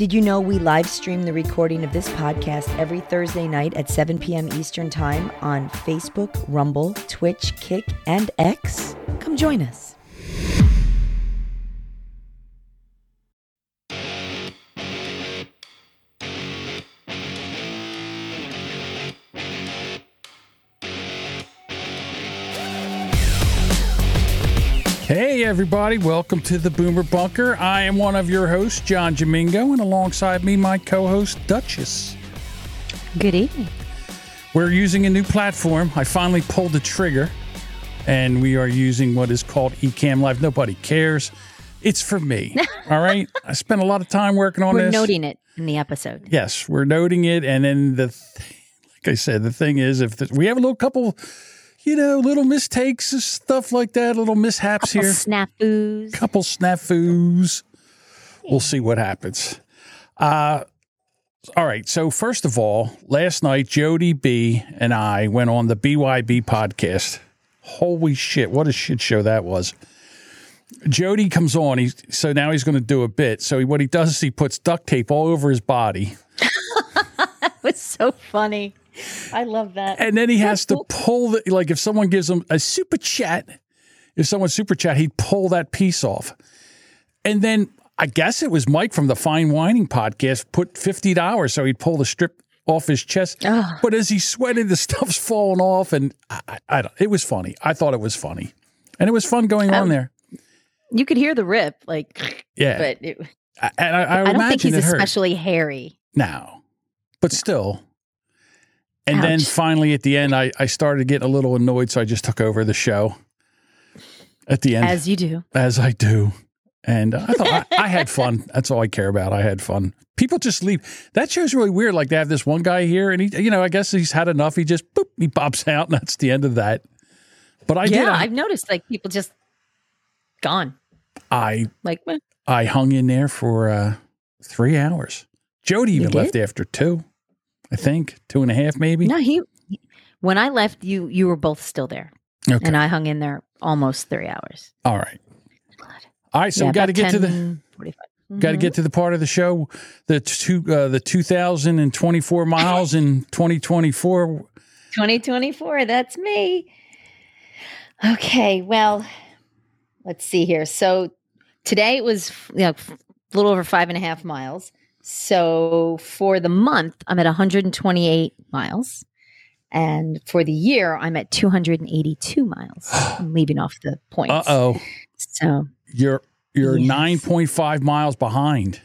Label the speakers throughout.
Speaker 1: Did you know we live stream the recording of this podcast every Thursday night at 7 p.m. Eastern Time on Facebook, Rumble, Twitch, Kick, and X? Come join us.
Speaker 2: Everybody, welcome to the Boomer Bunker. I am one of your hosts, John Jamingo, and alongside me, my co host, Duchess.
Speaker 1: Good evening.
Speaker 2: We're using a new platform. I finally pulled the trigger, and we are using what is called Ecamm Live. Nobody cares. It's for me. all right. I spent a lot of time working on
Speaker 1: We're
Speaker 2: this.
Speaker 1: noting it in the episode.
Speaker 2: Yes, we're noting it. And then the, th- like I said, the thing is, if the, we have a little couple, you know, little mistakes, and stuff like that, little mishaps
Speaker 1: Couple
Speaker 2: here.
Speaker 1: snafus.
Speaker 2: couple snafus. We'll see what happens. Uh, all right. So first of all, last night Jody B and I went on the BYB podcast. Holy shit! What a shit show that was. Jody comes on. He's so now he's going to do a bit. So he, what he does is he puts duct tape all over his body,
Speaker 1: that was so funny. I love that.
Speaker 2: and then he has to pull the like if someone gives him a super chat, if someone super chat, he'd pull that piece off. And then I guess it was Mike from the Fine Whining podcast put fifty dollars so he'd pull the strip off his chest.
Speaker 1: Ugh.
Speaker 2: But as he sweated, the stuff's falling off, and I, I, don't, it was funny. I thought it was funny, and it was fun going on
Speaker 1: Um,
Speaker 2: there.
Speaker 1: You could hear the rip, like,
Speaker 2: Yeah,
Speaker 1: but it,
Speaker 2: I- and I, I,
Speaker 1: I don't think he's especially hairy.
Speaker 2: No, but still. And then finally at the end, I, I started getting a little annoyed, so I just took over the show at the end, as,
Speaker 1: you do.
Speaker 2: As I do. And uh, I thought I, I had fun. That's all I care about. I had fun. People just leave. That show's really weird. Like they have this one guy here, and he, you know, I guess he's had enough. He just boop, he pops out, and that's the end of that. But I
Speaker 1: yeah,
Speaker 2: did. I,
Speaker 1: I've noticed like people just gone.
Speaker 2: I
Speaker 1: Like.
Speaker 2: I hung in there for uh, three hours. Jody even left after two, I think two and a half, maybe.
Speaker 1: no, he. When I left, you you were both still there,
Speaker 2: Okay.
Speaker 1: and I hung in there almost three hours.
Speaker 2: All right. All right. So
Speaker 1: Yeah,
Speaker 2: we got to
Speaker 1: about
Speaker 2: get to the
Speaker 1: 10, 45.
Speaker 2: got to get to the part of the show the two uh, the two thousand and twenty four miles in twenty twenty four.
Speaker 1: 2024. That's me. Okay, well, let's see here. So today it was you know, a little over five and a half miles. So for the month, I'm at 128 miles. And for the year, I'm at 282 miles. I'm leaving off the points.
Speaker 2: Uh oh,
Speaker 1: So
Speaker 2: you're you're
Speaker 1: Yes.
Speaker 2: nine point five miles behind.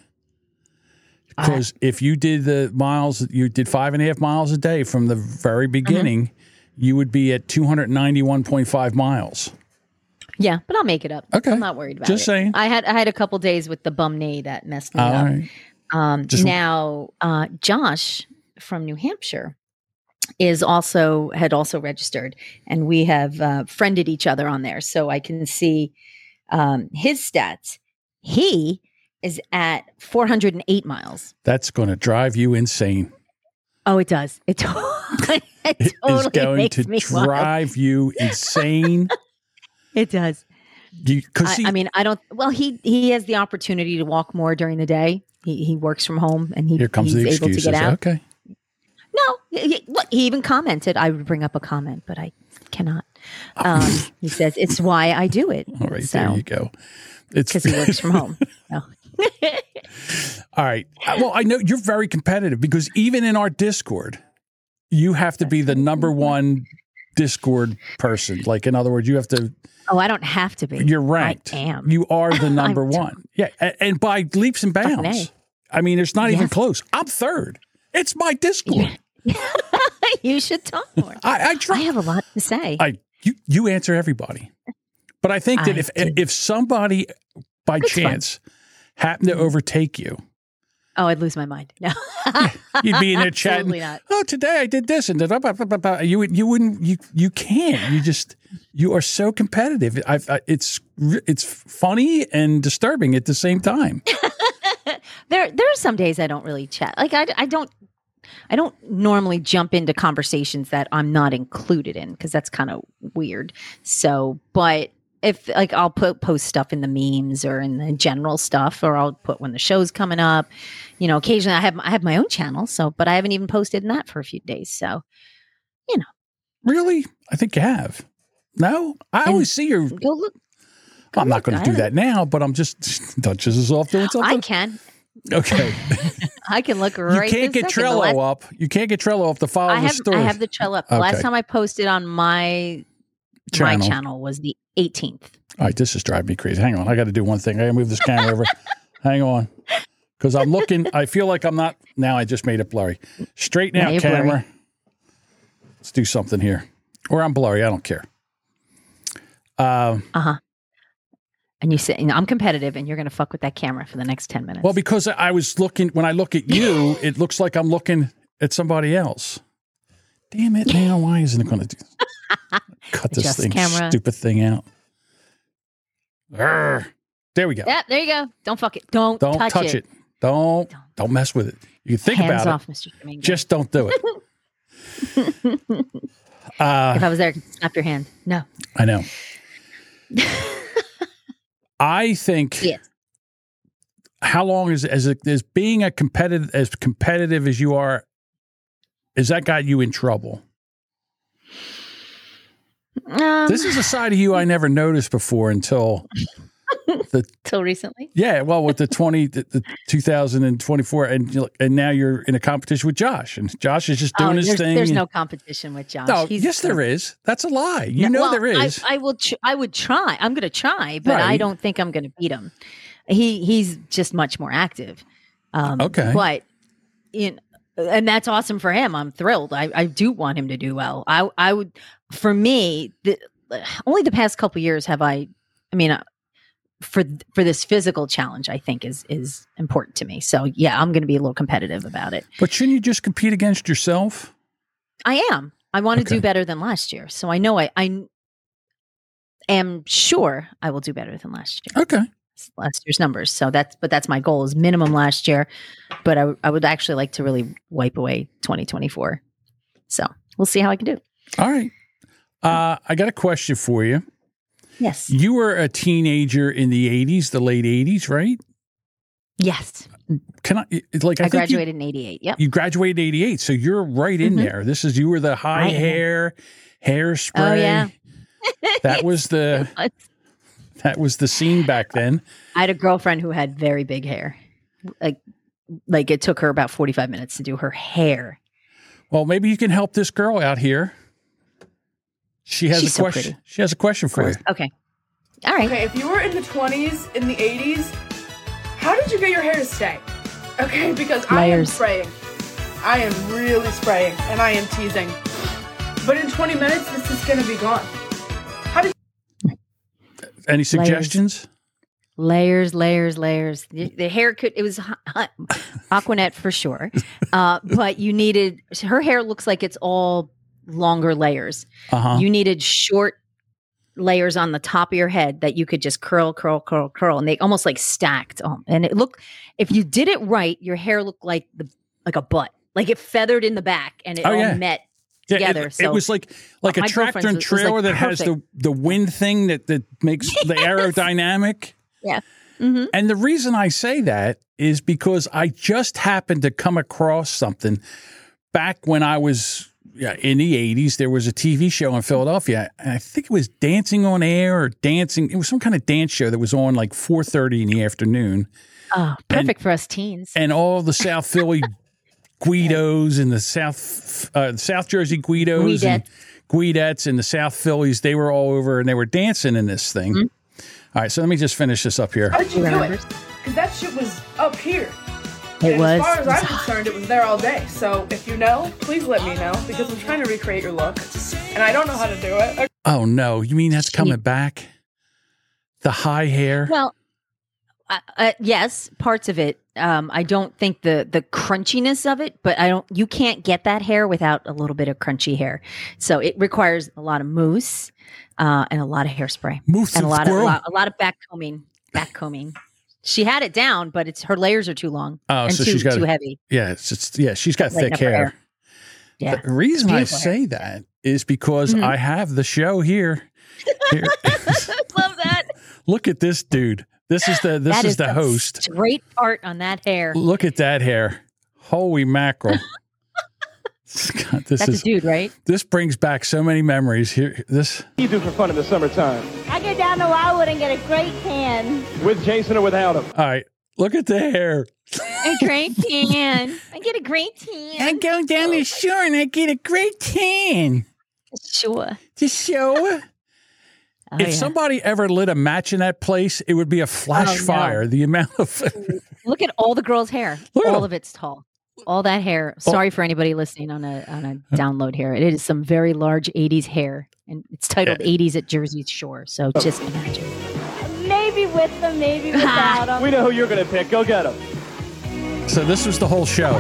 Speaker 2: Because if you did the miles, you did five and a half miles a day from the very beginning, you would be at two hundred ninety one point five miles.
Speaker 1: yeah, but I'll make it up.
Speaker 2: Okay.
Speaker 1: I'm not worried about
Speaker 2: Just
Speaker 1: it.
Speaker 2: Just saying.
Speaker 1: I had I had a couple days with the bum knee that messed me
Speaker 2: All
Speaker 1: up.
Speaker 2: right.
Speaker 1: Um,
Speaker 2: Just-
Speaker 1: now, uh, Josh from New Hampshire is also had also registered, and we have uh, friended each other on there, so I can see um, his stats. He is at 408 miles.
Speaker 2: That's going to drive you insane.
Speaker 1: Oh, it does. It, to- it
Speaker 2: It is
Speaker 1: totally
Speaker 2: going to
Speaker 1: me wild.
Speaker 2: drive you insane.
Speaker 1: It does.
Speaker 2: Because
Speaker 1: I, I mean, I don't. Well, he he has the opportunity to walk more during the day. He he works from home, and he
Speaker 2: here comes
Speaker 1: he's
Speaker 2: the
Speaker 1: able to get out.
Speaker 2: Okay.
Speaker 1: No, he, he- look, he even commented. I would bring up a comment, but I cannot. Um, he says it's why I do it.
Speaker 2: All right,
Speaker 1: so
Speaker 2: there you go. It's
Speaker 1: because he works from home.
Speaker 2: All right. Uh, Well, I know you're very competitive because even in our Discord, you have to be the number one Discord person. Like, in other words, you have to.
Speaker 1: Oh, I don't have to be.
Speaker 2: You're ranked.
Speaker 1: I am.
Speaker 2: You are the number one. Yeah, and by leaps and bounds. I mean, it's not even close. I'm third. It's my Discord.
Speaker 1: you should talk more.
Speaker 2: I, I
Speaker 1: I have a lot to say.
Speaker 2: I you you answer everybody, but I think that
Speaker 1: I
Speaker 2: if
Speaker 1: do.
Speaker 2: if somebody by
Speaker 1: It's fun.
Speaker 2: chance happened to overtake you,
Speaker 1: oh, I'd lose my mind. No,
Speaker 2: you'd be in there chatting. Oh, today I did this and da- da- ba." you would- you wouldn't you you can't you just you are so competitive. I, I, it's it's funny and disturbing at the same time.
Speaker 1: there there are some days I don't really chat. Like I, I don't I don't normally jump into conversations that I'm not included in because that's kind of weird. So, but if like I'll put post stuff in the memes or in the general stuff, or I'll put when the show's coming up. You know, occasionally I have I have my own channel, so but I haven't even posted in that for a few days. So you know,
Speaker 2: Really? I think you have. No, I
Speaker 1: And-
Speaker 2: always see your.
Speaker 1: go look.
Speaker 2: I'm not going to do that now, but I'm just Duchess is off doing something.
Speaker 1: I can.
Speaker 2: okay,
Speaker 1: I can look right.
Speaker 2: you can't get
Speaker 1: second.
Speaker 2: Trello
Speaker 1: last-
Speaker 2: up. You can't get Trello up to follow
Speaker 1: I
Speaker 2: the
Speaker 1: have
Speaker 2: story.
Speaker 1: I have the Trello up. The last time I posted on my
Speaker 2: Channel.
Speaker 1: my channel was the 18th.
Speaker 2: All right, this is driving me crazy. Hang on, I got to do one thing. I got to move this camera over. Hang on, because I'm looking. I feel like I'm not. Now I just made it blurry. Straighten
Speaker 1: Now
Speaker 2: out
Speaker 1: you're blurry.
Speaker 2: camera. Let's do something here. Or I'm blurry. I don't care.
Speaker 1: Uh huh. And you say, I'm competitive, and you're going to fuck with that camera for the next 10 minutes.
Speaker 2: well, because I was looking. When I look at you, it looks like I'm looking at somebody else. Damn it! Now why isn't it going to do? Cut this
Speaker 1: Adjust
Speaker 2: thing,
Speaker 1: camera.
Speaker 2: stupid thing out. Arr. There we go.
Speaker 1: yeah, there you go. Don't fuck it. Don't,
Speaker 2: Don't
Speaker 1: touch,
Speaker 2: touch, it. Don't
Speaker 1: Don't.
Speaker 2: don't mess with it. You can think
Speaker 1: Hands
Speaker 2: about
Speaker 1: off, Mr.
Speaker 2: Jamingo. Just don't do it. uh,
Speaker 1: if I was there, snap your hand. No.
Speaker 2: I know. I think.
Speaker 1: Yes.
Speaker 2: How long is as as being a competitive as competitive as you are? Has that got you in trouble?
Speaker 1: Um,
Speaker 2: This is a side of you I never noticed before until the
Speaker 1: till recently.
Speaker 2: yeah. Well, with the twenty the, the 2024, and and now you're in a competition with Josh, and Josh is just doing
Speaker 1: Oh,
Speaker 2: his
Speaker 1: there's,
Speaker 2: thing.
Speaker 1: there's
Speaker 2: and-
Speaker 1: no competition with Josh.
Speaker 2: No,
Speaker 1: He's-
Speaker 2: yes, there is. That's a lie. You
Speaker 1: No,
Speaker 2: know
Speaker 1: well,
Speaker 2: there is.
Speaker 1: I, I will. Tr- I would try. I'm going to try, but I don't think I'm going to beat him. He he's just much more active. Um,
Speaker 2: Okay.
Speaker 1: but in and that's awesome for him. I'm thrilled. I, I do want him to do well. I I would for me the only the past couple years have I. I mean. For for this physical challenge, I think is is important to me. So yeah, I'm going to be a little competitive about it.
Speaker 2: but shouldn't you just compete against yourself?
Speaker 1: I am. I want to
Speaker 2: Okay.
Speaker 1: do better than last year. So I know I, I am sure I will do better than last year.
Speaker 2: Okay.
Speaker 1: Last year's numbers. So that's but that's my goal is minimum last year. But I, I would actually like to really wipe away 2024. So we'll see how I can do.
Speaker 2: All right. Uh, I got a question for you.
Speaker 1: Yes.
Speaker 2: You were a teenager in the 80s, the late 80s, right?
Speaker 1: Yes.
Speaker 2: Can I, like, I,
Speaker 1: I,
Speaker 2: think you-
Speaker 1: graduated in 88. Yep.
Speaker 2: You, graduated 88. So you're right in
Speaker 1: Mhm.
Speaker 2: there. This is, you were the high
Speaker 1: I am.
Speaker 2: hair, hairspray.
Speaker 1: Oh, yeah.
Speaker 2: That was the, that was the scene back then.
Speaker 1: I had a girlfriend who had very big hair. Like like it took her about 45 minutes to do her hair.
Speaker 2: Well, maybe you can help this girl out here. She has
Speaker 1: She's
Speaker 2: a question.
Speaker 1: pretty.
Speaker 2: She has a question for you.
Speaker 1: Okay. All right.
Speaker 3: Okay, if you were in the 20s, in the 80s, how did you get your hair to stay? Okay, because I am spraying. I am really spraying, and I am teasing. But in 20 minutes, this is gonna be gone. How did.
Speaker 2: Any suggestions?
Speaker 1: layers layers layers the, the hair could it was hu- hu- Aqua Net for sure uh, but you needed her hair looks like it's all longer layers
Speaker 2: Uh huh.
Speaker 1: you needed short layers on the top of your head that you could just curl curl curl curl and they almost like stacked um, and it looked if you did it right your hair looked like the like a butt like it feathered in the back and it
Speaker 2: Oh,
Speaker 1: all
Speaker 2: yeah.
Speaker 1: met
Speaker 2: Yeah,
Speaker 1: together,
Speaker 2: It, it was like like a tractor and
Speaker 1: was- was, like,
Speaker 2: trailer that has the the wind thing that that makes the aerodynamic. Yeah.
Speaker 1: Mhm.
Speaker 2: And the reason I say that is because I just happened to come across something back when I was yeah, in the 80s. There was a TV show in Philadelphia, and I think it was Dancing on Air or Dancing. It was some kind of dance show that was on like 4:30 in the afternoon,
Speaker 1: oh perfect for us teens
Speaker 2: and all the South Philly Guidos and the South uh, South Jersey Guidos and Guidettes and the South Phillies, they were all over and they were dancing in this thing.
Speaker 1: Mm-hmm.
Speaker 2: All right, so let me just finish this up here.
Speaker 3: How did you do it? Because that shit was up here.
Speaker 1: It
Speaker 3: and
Speaker 1: was,
Speaker 3: as far as
Speaker 1: it
Speaker 3: I'm concerned, it was there all day. So if you know, please let me know because I'm trying to recreate your look, and I don't know how to do it.
Speaker 2: Oh no, you mean that's coming back? The high hair?
Speaker 1: Well, uh, uh, yes, parts of it. Um, I don't think the the crunchiness of it, but I don't. You can't get that hair without a little bit of crunchy hair. So it requires a lot of mousse uh, and a lot of hairspray
Speaker 2: Mousse
Speaker 1: and a
Speaker 2: of
Speaker 1: lot of a lot, a lot of back combing. Back combing. She had it down, but it's her layers are too long
Speaker 2: Oh,
Speaker 1: and
Speaker 2: so
Speaker 1: too
Speaker 2: she's got
Speaker 1: too heavy.
Speaker 2: yeah, it's, it's yeah, she's got
Speaker 1: Lighten
Speaker 2: thick hair.
Speaker 1: hair. Yeah,
Speaker 2: The reason I
Speaker 1: beautiful hair.
Speaker 2: say that is because
Speaker 1: Mhm.
Speaker 2: I have the show here. Here-
Speaker 1: love that.
Speaker 2: Look at this dude. This is the this
Speaker 1: That
Speaker 2: is the
Speaker 1: a
Speaker 2: host.
Speaker 1: Straight part on that hair.
Speaker 2: Look at that hair. Holy mackerel. God, this
Speaker 1: That's
Speaker 2: is
Speaker 1: a dude, right?
Speaker 2: this brings back so many memories. Here this
Speaker 4: you do for fun in the summertime?
Speaker 5: I get down to Wildwood and get a great tan.
Speaker 4: With Jason or without him?
Speaker 2: all right. Look at the hair.
Speaker 1: A great tan. I get a great tan.
Speaker 2: I go down the shore and I get a great tan.
Speaker 1: Sure.
Speaker 2: To show.
Speaker 1: Oh,
Speaker 2: if
Speaker 1: yeah.
Speaker 2: somebody ever lit a match in that place, it would be a flash
Speaker 1: Oh, no.
Speaker 2: fire. The amount of
Speaker 1: Look at all the girls' hair.
Speaker 2: Look
Speaker 1: all of it's tall. All that hair. Oh. Sorry for anybody listening on a on a download here. It is some very large '80s hair, and it's titled "80s at Jersey Shore." So oh. just imagine.
Speaker 5: Maybe with them, maybe without them.
Speaker 4: We know who you're going to pick. Go get them.
Speaker 2: so this was the whole show.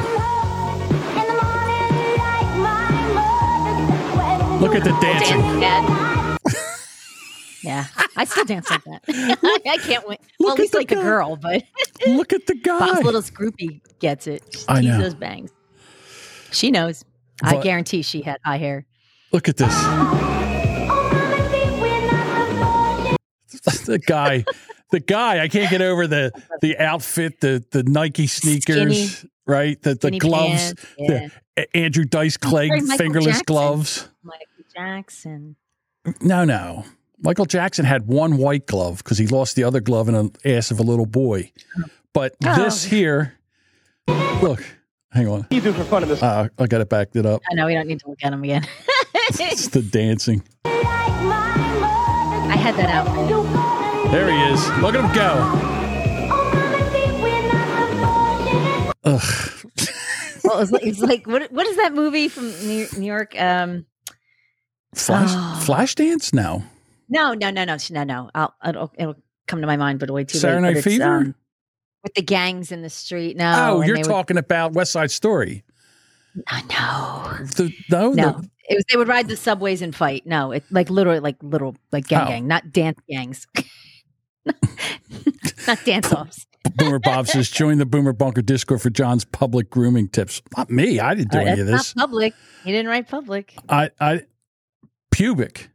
Speaker 2: Look at the dancing.
Speaker 1: Dance, Dad. Yeah, I still dance like that. I can't wait. Well,
Speaker 2: Look
Speaker 1: at least
Speaker 2: at the
Speaker 1: like a girl, but
Speaker 2: Look at the guy.
Speaker 1: Bob's little Scroopy gets it. She
Speaker 2: I know.
Speaker 1: those bangs. She knows. I guarantee she had high hair.
Speaker 2: Look at this. the guy, the guy. I can't get over the the outfit, the the Nike sneakers,
Speaker 1: Skinny.
Speaker 2: right? The the
Speaker 1: Skinny
Speaker 2: gloves,
Speaker 1: pants, yeah.
Speaker 2: the Andrew Dice Clay fingerless
Speaker 1: Jackson.
Speaker 2: gloves.
Speaker 1: Michael Jackson.
Speaker 2: No, no. Michael Jackson had one white glove because he lost the other glove in the ass of a little boy. But
Speaker 1: Oh.
Speaker 2: this here, look, hang on.
Speaker 4: You do for fun in this.
Speaker 2: Uh, I got it backed it up.
Speaker 1: I know we don't need to look at him again.
Speaker 2: It's the dancing.
Speaker 1: I had that outfit.
Speaker 2: There he is. Look at him go. Ugh.
Speaker 1: Well, it's like, it's like what? What is that movie from New New York? Um,
Speaker 2: Flash,
Speaker 1: Oh.
Speaker 2: flash dance? No.
Speaker 1: No, no, no, no, no, no. I'll, it'll, it'll come to my mind, but way too
Speaker 2: Saturday
Speaker 1: late.
Speaker 2: Night Fever?
Speaker 1: um, with the gangs in the street. No.
Speaker 2: Oh, you're
Speaker 1: they would-
Speaker 2: talking about West Side Story.
Speaker 1: Oh, no,
Speaker 2: The, no,
Speaker 1: no.
Speaker 2: the-
Speaker 1: It was they would ride the subways and fight. No, it like literally like little like gang
Speaker 2: Oh.
Speaker 1: gang, not dance gangs. not dance offs.
Speaker 2: Boomer Bob says, join the Boomer Bunker Discord for John's public grooming tips. Not me. I didn't do any of this.
Speaker 1: Not public. He didn't write public.
Speaker 2: I, I, pubic.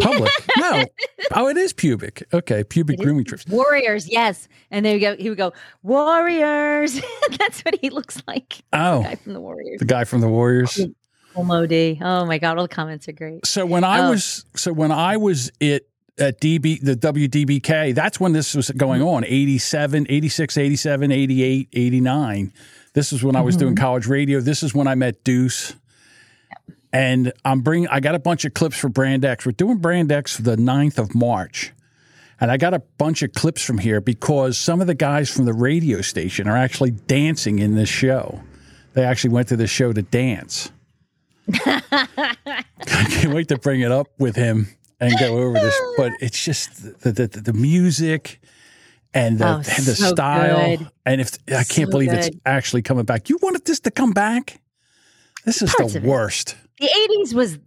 Speaker 2: Public. no. Oh, it is pubic. Okay. Pubic
Speaker 1: It
Speaker 2: grooming trips.
Speaker 1: Warriors, yes. And there you go. He would go, Warriors. That's what he looks like.
Speaker 2: Oh,
Speaker 1: Guy from the Warriors.
Speaker 2: the guy from the Warriors.
Speaker 1: Oh, D. Oh my God, all the comments are great.
Speaker 2: So when I
Speaker 1: Oh.
Speaker 2: was so when I was at at DB the WDBK, that's when this was going on 87, 86, 87, 88, 89. This is when I was doing mm-hmm. college radio. This is when I met Deuce. And I'm bringing I got a bunch of clips for Brand X. We're doing Brand X the 9th of March. And I got a bunch of clips from here because some of the guys from the radio station are actually dancing in this show. They actually went to the show to dance. I can't wait to bring it up with him and go over this. But it's just the the, the, music and the,
Speaker 1: Oh,
Speaker 2: and the
Speaker 1: so
Speaker 2: style.
Speaker 1: good.
Speaker 2: And if I can't
Speaker 1: So
Speaker 2: believe it's actually coming back. You wanted this to come back? This is
Speaker 1: Parts
Speaker 2: the
Speaker 1: worst. it. The 80s was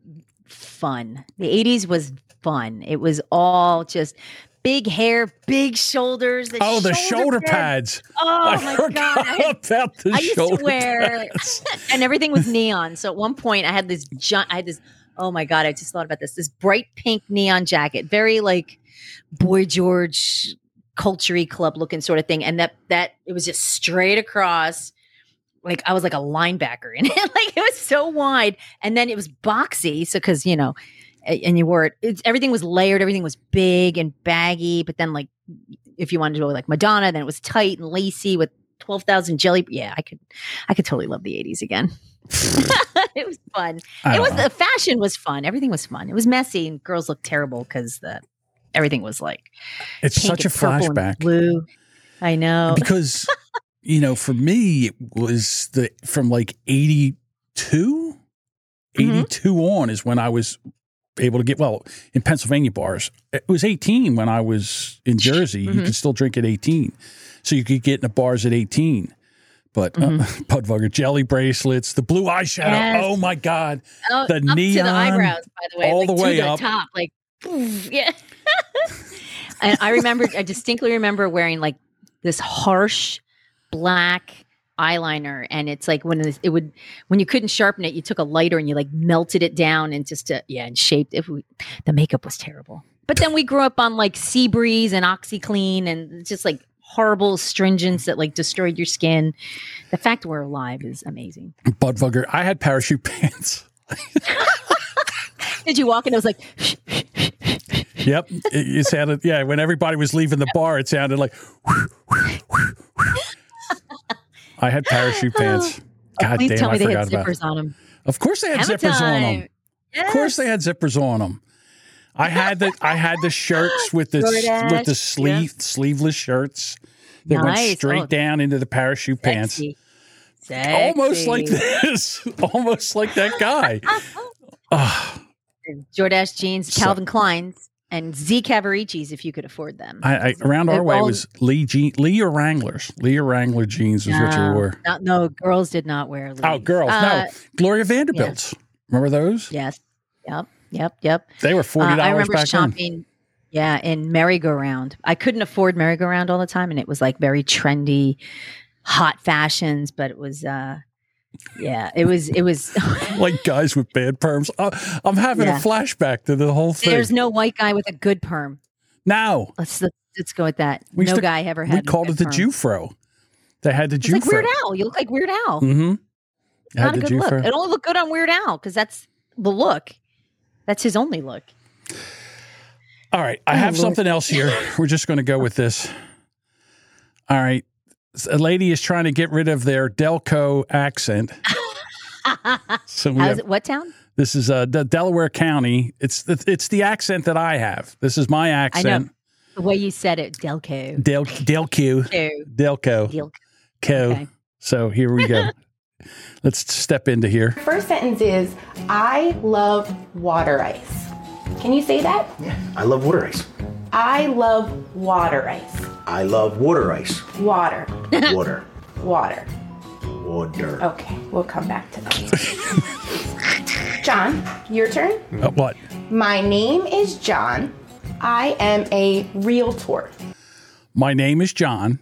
Speaker 1: fun. The 80s was fun. It was all just big hair, big shoulders. The
Speaker 2: Oh, the shoulder
Speaker 1: pads.
Speaker 2: pads.
Speaker 1: Oh
Speaker 2: I
Speaker 1: my
Speaker 2: forgot
Speaker 1: God. I, had-
Speaker 2: about the
Speaker 1: I used
Speaker 2: shoulder
Speaker 1: to wear,
Speaker 2: pads.
Speaker 1: and everything was neon. So at one point I had this giant, I had this, oh my God, I just thought about this, this bright pink neon jacket, very like Boy George culture club looking sort of thing. And that, that, it was just straight across. Like I was like a linebacker in it. like it was so wide. And then it was boxy. So, cause you know, and you wore it, it's, everything was layered. Everything was big and baggy. But then like, if you wanted to go like Madonna, then it was tight and lacy with 12,000 jelly. Yeah, I could, I could totally love the 80s again. it was fun.
Speaker 2: I
Speaker 1: It was
Speaker 2: know.
Speaker 1: the fashion was fun. Everything was fun. It was messy and girls looked terrible because the everything was like
Speaker 2: It's such a flashback.
Speaker 1: blue. I know.
Speaker 2: because you know for me it was the from like 82
Speaker 1: Mhm.
Speaker 2: 82 on is when i was able to get well in pennsylvania bars it was 18 when i was in jersey you
Speaker 1: Mhm.
Speaker 2: could still drink at 18 so you could get in the bars at 18 but uh,
Speaker 1: Mhm.
Speaker 2: Budweiser jelly bracelets, the blue eyeshadow.
Speaker 1: Yes.
Speaker 2: Oh my God.
Speaker 1: Oh,
Speaker 2: the
Speaker 1: up to the
Speaker 2: neon,
Speaker 1: eyebrows, by the way,
Speaker 2: all
Speaker 1: like,
Speaker 2: the
Speaker 1: to
Speaker 2: way
Speaker 1: the
Speaker 2: up.
Speaker 1: top, like yeah. and I remember, I distinctly remember wearing like this harsh black eyeliner, and it's like when it, it would when you couldn't sharpen it, you took a lighter and you like melted it down and just to, yeah, and shaped it. The makeup was terrible. But then we grew up on like Sea Breeze and OxyClean and just like horrible astringents that like destroyed your skin. The fact we're alive is amazing.
Speaker 2: Budvugger. I had parachute pants.
Speaker 1: Did you walk in? It was like,
Speaker 2: Yep. It, it sounded, yeah, when everybody was leaving the bar, it sounded like. I had parachute oh. pants. God
Speaker 1: please
Speaker 2: damn,
Speaker 1: tell
Speaker 2: I
Speaker 1: me they had
Speaker 2: forgot about
Speaker 1: zippers on them.
Speaker 2: Of course they had
Speaker 1: Hammer
Speaker 2: zippers on them. Of course they had zippers on them. I had the I had the shirts with the with the
Speaker 1: DoorDash,
Speaker 2: sleeve sleeveless shirts that
Speaker 1: Nice.
Speaker 2: went straight
Speaker 1: Oh,
Speaker 2: down into the parachute pants.
Speaker 1: Sexy.
Speaker 2: Almost like this. Almost like that guy.
Speaker 1: Jordache jeans,
Speaker 2: So-
Speaker 1: Calvin Klein's, and Z Cavariccis if you could afford them.
Speaker 2: I, I around our way was Lee jean, Lee or Wranglers. Lee or Wrangler jeans was what you
Speaker 1: No,
Speaker 2: wore.
Speaker 1: No, no, girls did not wear.
Speaker 2: Oh,
Speaker 1: Lees.
Speaker 2: girls.
Speaker 1: Uh,
Speaker 2: no. Gloria Vanderbilt's. Remember those?
Speaker 1: Yes. Yep. Yep. Yep.
Speaker 2: They were
Speaker 1: Uh,
Speaker 2: forty
Speaker 1: I
Speaker 2: dollars
Speaker 1: remember
Speaker 2: back then.
Speaker 1: shopping. Yeah, in merry-go-round. I couldn't afford merry-go-round all the time, and it was like very trendy, hot fashions. But it was, uh yeah, it was. It was.
Speaker 2: Like guys with bad perms. Uh, I'm having
Speaker 1: Yeah.
Speaker 2: a flashback to the whole thing.
Speaker 1: There's no white guy with a good perm.
Speaker 2: now
Speaker 1: Let's let's, go with that.
Speaker 2: We
Speaker 1: no
Speaker 2: to-
Speaker 1: guy ever had.
Speaker 2: we called it the
Speaker 1: perm.
Speaker 2: Jufro. They had the
Speaker 1: It's like
Speaker 2: Jufro.
Speaker 1: Weird Al. You look like Weird Al.
Speaker 2: Mm-hmm.
Speaker 1: Not a good look. It only look good on Weird Al because that's the look. That's his only look.
Speaker 2: All right, I
Speaker 1: Oh,
Speaker 2: have
Speaker 1: Lord.
Speaker 2: something else here. We're just going to go with this. All right, a lady is trying to get rid of their Delco accent. So we have,
Speaker 1: it? What town?
Speaker 2: this is uh, the Delaware County. It's the, it's the accent that I have. This is my
Speaker 1: I
Speaker 2: accent.
Speaker 1: know the way you said it, Delco.
Speaker 2: Del Delco
Speaker 1: Delco.
Speaker 2: Delco
Speaker 1: Delco.
Speaker 2: Co.
Speaker 1: Okay.
Speaker 2: So here we go. Let's step into here.
Speaker 6: First sentence is I love water ice. Can you say that?
Speaker 7: Yeah, I love water ice.
Speaker 6: I love water ice.
Speaker 7: I love water ice.
Speaker 6: Water.
Speaker 7: Water.
Speaker 6: Water.
Speaker 7: Water.
Speaker 6: Okay, we'll come back to that. John, your turn.
Speaker 2: Uh, what?
Speaker 6: My name is John. I am a realtor.
Speaker 2: My name is John.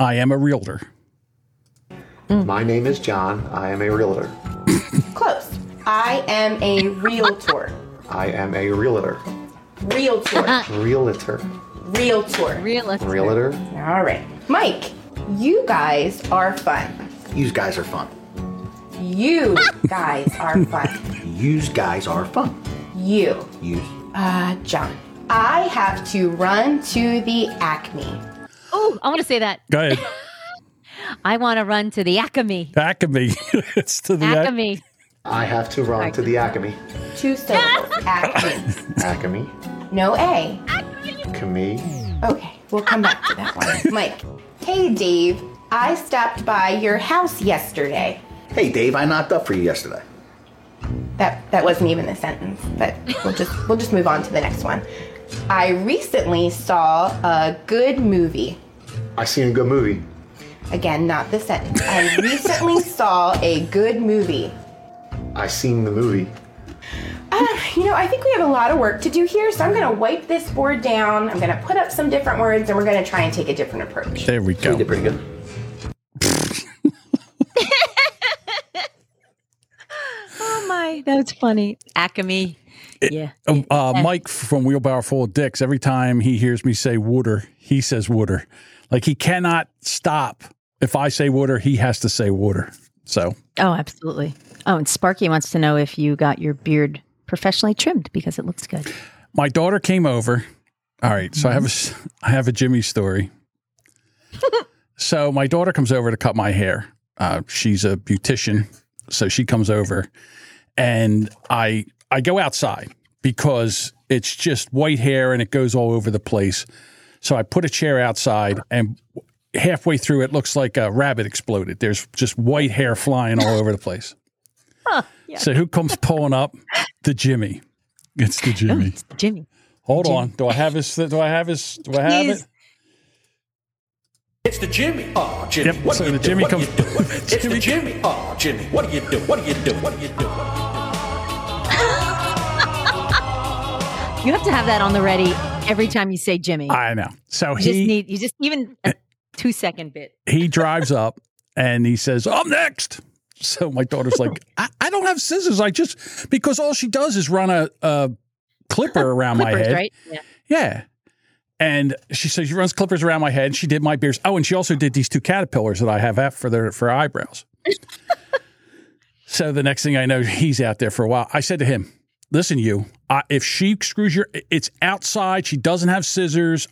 Speaker 2: I am a realtor.
Speaker 7: My name is John. I am a realtor.
Speaker 6: Close. I am a realtor.
Speaker 7: I am a realtor.
Speaker 6: Realtor.
Speaker 7: Realtor.
Speaker 6: Realtor.
Speaker 1: Realist.
Speaker 7: Realtor.
Speaker 6: All right. Mike, you guys are fun.
Speaker 7: You guys are fun.
Speaker 6: You guys are fun.
Speaker 7: Use guys are fun.
Speaker 6: You.
Speaker 7: Use.
Speaker 6: Uh, John. I have to run to the Acme.
Speaker 1: Oh, I want to say that.
Speaker 2: Go ahead.
Speaker 1: I want to run to the Acme.
Speaker 2: Acme. it's to the Ac-
Speaker 1: Acme.
Speaker 7: I have to run to the Acme.
Speaker 6: Two syllables. Acme.
Speaker 7: Acme.
Speaker 6: No A.
Speaker 7: Acme.
Speaker 6: Okay, we'll come back to that one. Mike. Hey, Dave. I stopped by your house yesterday.
Speaker 7: Hey, Dave, I knocked up for you yesterday.
Speaker 6: That that wasn't even a sentence, but we'll just we'll just move on to the next one. I recently saw a good movie.
Speaker 7: I seen a good movie.
Speaker 6: Again, not the sentence. I recently saw a good movie.
Speaker 7: I seen the movie.
Speaker 6: Uh, you know, I think we have a lot of work to do here, so I'm going to wipe this board down. I'm going to put up some different words, and we're going to try and take a different approach.
Speaker 2: There we
Speaker 7: You
Speaker 2: go.
Speaker 7: did pretty good.
Speaker 1: Oh my, that's funny. Acme. yeah.
Speaker 2: Uh, uh, Mike from Wheelbarrow Full of Dicks, every time he hears me say water, he says water. Like he cannot stop. If I say water, he has to say water. So
Speaker 1: Oh, absolutely. Oh, and Sparky wants to know if you got your beard professionally trimmed because it looks good.
Speaker 2: my daughter came over. All right, so I have a I have a Jimmy story. so my daughter comes over to cut my hair. Uh, she's a beautician, so she comes over, and I I go outside because it's just white hair and it goes all over the place. So I put a chair outside, and halfway through, it looks like a rabbit exploded. There's just white hair flying all over the place. So who comes pulling up? The Jimmy. It's the oh, Jimmy.
Speaker 1: Jimmy.
Speaker 2: Hold on. Do I have his? Do I have his? Do I have
Speaker 1: He's-
Speaker 2: it?
Speaker 8: It's the Jimmy. Oh, Jimmy.
Speaker 2: Yep,
Speaker 8: What
Speaker 2: so
Speaker 8: do you
Speaker 2: the
Speaker 8: do?
Speaker 2: Jimmy
Speaker 8: What do
Speaker 2: comes-
Speaker 8: you do? It's
Speaker 2: Jimmy-
Speaker 8: the Jimmy. Oh, Jimmy. What do you do? What do you do? What do you do?
Speaker 1: You have to have that on the ready every time you say Jimmy.
Speaker 2: I know. So
Speaker 1: you just
Speaker 2: he
Speaker 1: need you just even a eh. two second bit.
Speaker 2: he drives up and he says, "I'm next." So my daughter's like, I, "I don't have scissors. I just because all she does is run a, a clipper around my
Speaker 1: Clippers,
Speaker 2: head.
Speaker 1: right? Yeah.
Speaker 2: Yeah. And she says she runs clippers around my head. And she did my beards. Oh, and she also did these two caterpillars that I have out for their for eyebrows. so the next thing I know, he's out there for a while. I said to him, "Listen, you. I, if she screws your, it's outside. She doesn't have scissors.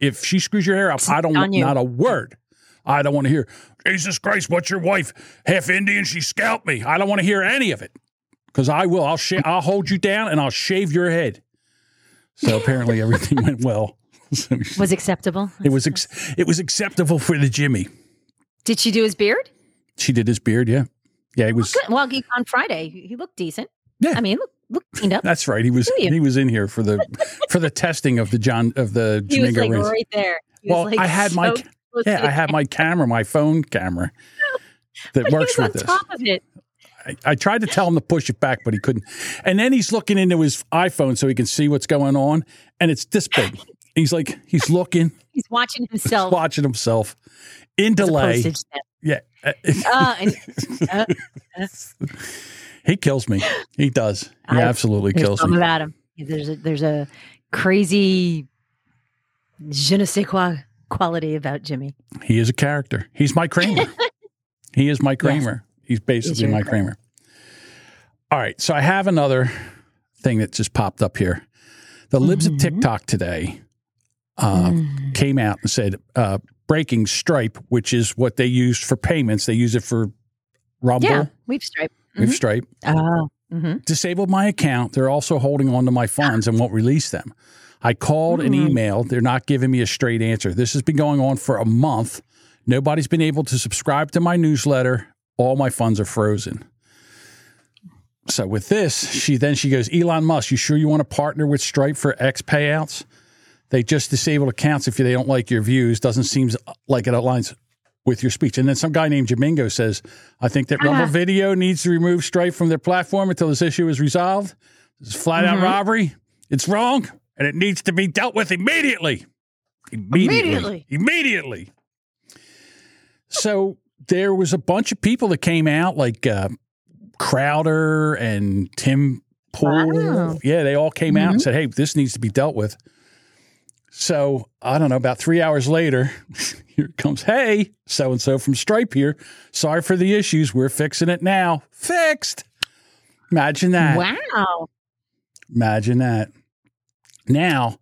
Speaker 2: If she screws your hair up, I don't want not a word. I don't want to hear. Jesus Christ, what's your wife half Indian? She scalped me. I don't want to hear any of it because I will. I'll sh- I'll hold you down and I'll shave your head." So apparently everything went well. So she-
Speaker 1: Was acceptable.
Speaker 2: it was ex- it was acceptable for the Jimmy.
Speaker 1: Did she do his beard?
Speaker 2: She did his beard, yeah, yeah. He was.
Speaker 1: Well, he, on Friday, he looked decent.
Speaker 2: Yeah.
Speaker 1: I mean, look, look cleaned up.
Speaker 2: That's right. He was he was in here for the for the testing of the John of the
Speaker 1: he was
Speaker 2: Jamingo
Speaker 1: like right there. He
Speaker 2: Well,
Speaker 1: like,
Speaker 2: I had my
Speaker 1: so to
Speaker 2: yeah, I have my camera, my phone camera that
Speaker 1: But
Speaker 2: works with this.
Speaker 1: top of it.
Speaker 2: I, I tried to tell him to push it back, but he couldn't. And then he's looking into his iPhone so he can see what's going on, and it's this big. He's like he's looking,
Speaker 1: He's watching himself.
Speaker 2: watching himself in
Speaker 1: as
Speaker 2: delay. Yeah.
Speaker 1: Uh, and, uh,
Speaker 2: He kills me. He does. He
Speaker 1: I-
Speaker 2: absolutely kills me.
Speaker 1: about him. There's a, there's a crazy je ne sais quoi quality about Jimmy.
Speaker 2: He is a character. He's my Kramer. he is my Kramer. He's basically
Speaker 1: your
Speaker 2: my Kramer. All right. So I have another thing that just popped up here. The libs of TikTok today uh, came out and said uh, breaking Stripe, which is what they use for payments. They use it for Rumble,
Speaker 1: Yeah, we've striped.
Speaker 2: with Stripe.
Speaker 1: Oh, hmm
Speaker 2: disabled my account. They're also holding on to my funds and won't release them. I called and mm-hmm. emailed. They're not giving me a straight answer. This has been going on for a month. Nobody's been able to subscribe to my newsletter. All my funds are frozen. So with this, she then she goes, Elon Musk, you sure you want to partner with Stripe for X payouts? They just disable accounts if they don't like your views. Doesn't seem like it aligns with your speech. And then some guy named Jamingo says, I think that Rumble uh-huh. Video needs to remove Stripe from their platform until this issue is resolved. This is flat out mm-hmm. robbery. It's wrong and it needs to be dealt with immediately. Immediately.
Speaker 1: Immediately.
Speaker 2: Immediately. So there was a bunch of people that came out, like uh, Crowder and Tim Pool.
Speaker 1: Wow.
Speaker 2: Yeah, they all came out and said, hey, this needs to be dealt with. So I don't know, about three hours later, here comes, hey, so and so from Stripe here. Sorry for the issues. We're fixing it now. Fixed. Imagine that.
Speaker 1: wow.
Speaker 2: Imagine that. Now,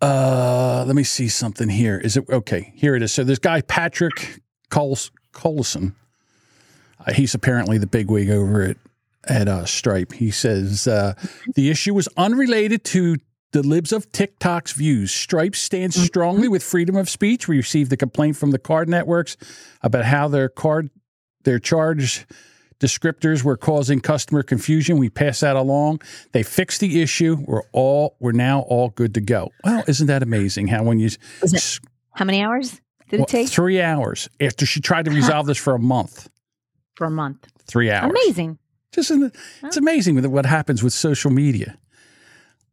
Speaker 2: uh, let me see something here. Is it okay? Here it is. So this guy Patrick Coles Collison, uh, he's apparently the bigwig over at at uh, Stripe. He says uh, the issue was unrelated to the libs of TikTok's views. Stripe stands strongly with freedom of speech. We received a complaint from the card networks about how their card their charge descriptors were causing customer confusion. We pass that along. They fixed the issue. We're all we're now all good to go. Well, isn't that amazing? How when you
Speaker 1: it- How many hours did
Speaker 2: well,
Speaker 1: it take?
Speaker 2: three hours after she tried to resolve this for a month,
Speaker 1: For a month.
Speaker 2: three hours.
Speaker 1: Amazing.
Speaker 2: Just in the, it's amazing with what happens with social media.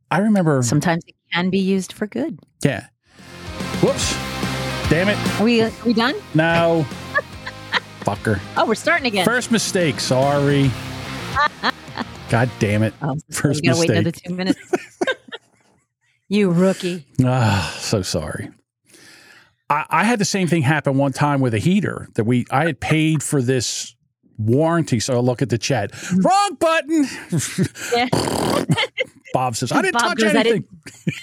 Speaker 2: I remember.
Speaker 1: Sometimes it can be used for good.
Speaker 2: yeah. Whoops. Damn it.
Speaker 1: Are we, are we done?
Speaker 2: No. Fucker.
Speaker 1: Oh, we're starting again.
Speaker 2: First mistake. Sorry. God damn it.
Speaker 1: oh,
Speaker 2: first
Speaker 1: we gotta wait
Speaker 2: mistake.
Speaker 1: another two minutes. you rookie.
Speaker 2: Ah, so sorry. I, I had the same thing happen one time with a heater that we I had paid for this warranty. So I look at the chat. Wrong button. Bob says, I didn't
Speaker 1: Bob
Speaker 2: touch
Speaker 1: goes, "I
Speaker 2: anything. it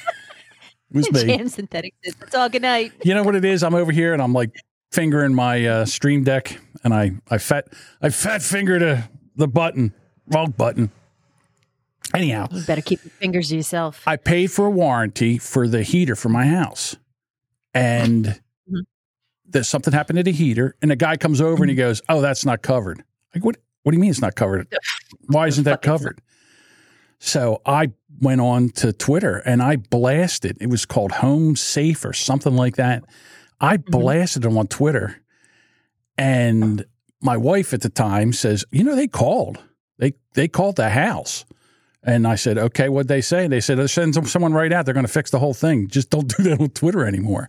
Speaker 2: was me.
Speaker 1: Jam synthetic says, it's all good night.
Speaker 2: You know what it is? I'm over here and I'm like fingering my uh, stream deck and I, I fat I fat fingered a, the button. Wrong button. Anyhow,
Speaker 1: You better keep your fingers to yourself.
Speaker 2: I paid for a warranty for the heater for my house. And
Speaker 1: Mhm.
Speaker 2: there's something happened to the heater, and a guy comes over and he goes, Oh, that's not covered. Like, what what do you mean it's not covered? Why isn't that covered? So I went on to Twitter and I blasted. It was called Home Safe or something like that. I mm-hmm. blasted them on Twitter. And my wife at the time says, you know, they called. They they called the house. And I said, okay, what'd they say? They said, send some- someone right out. They're going to fix the whole thing. Just don't do that on Twitter anymore.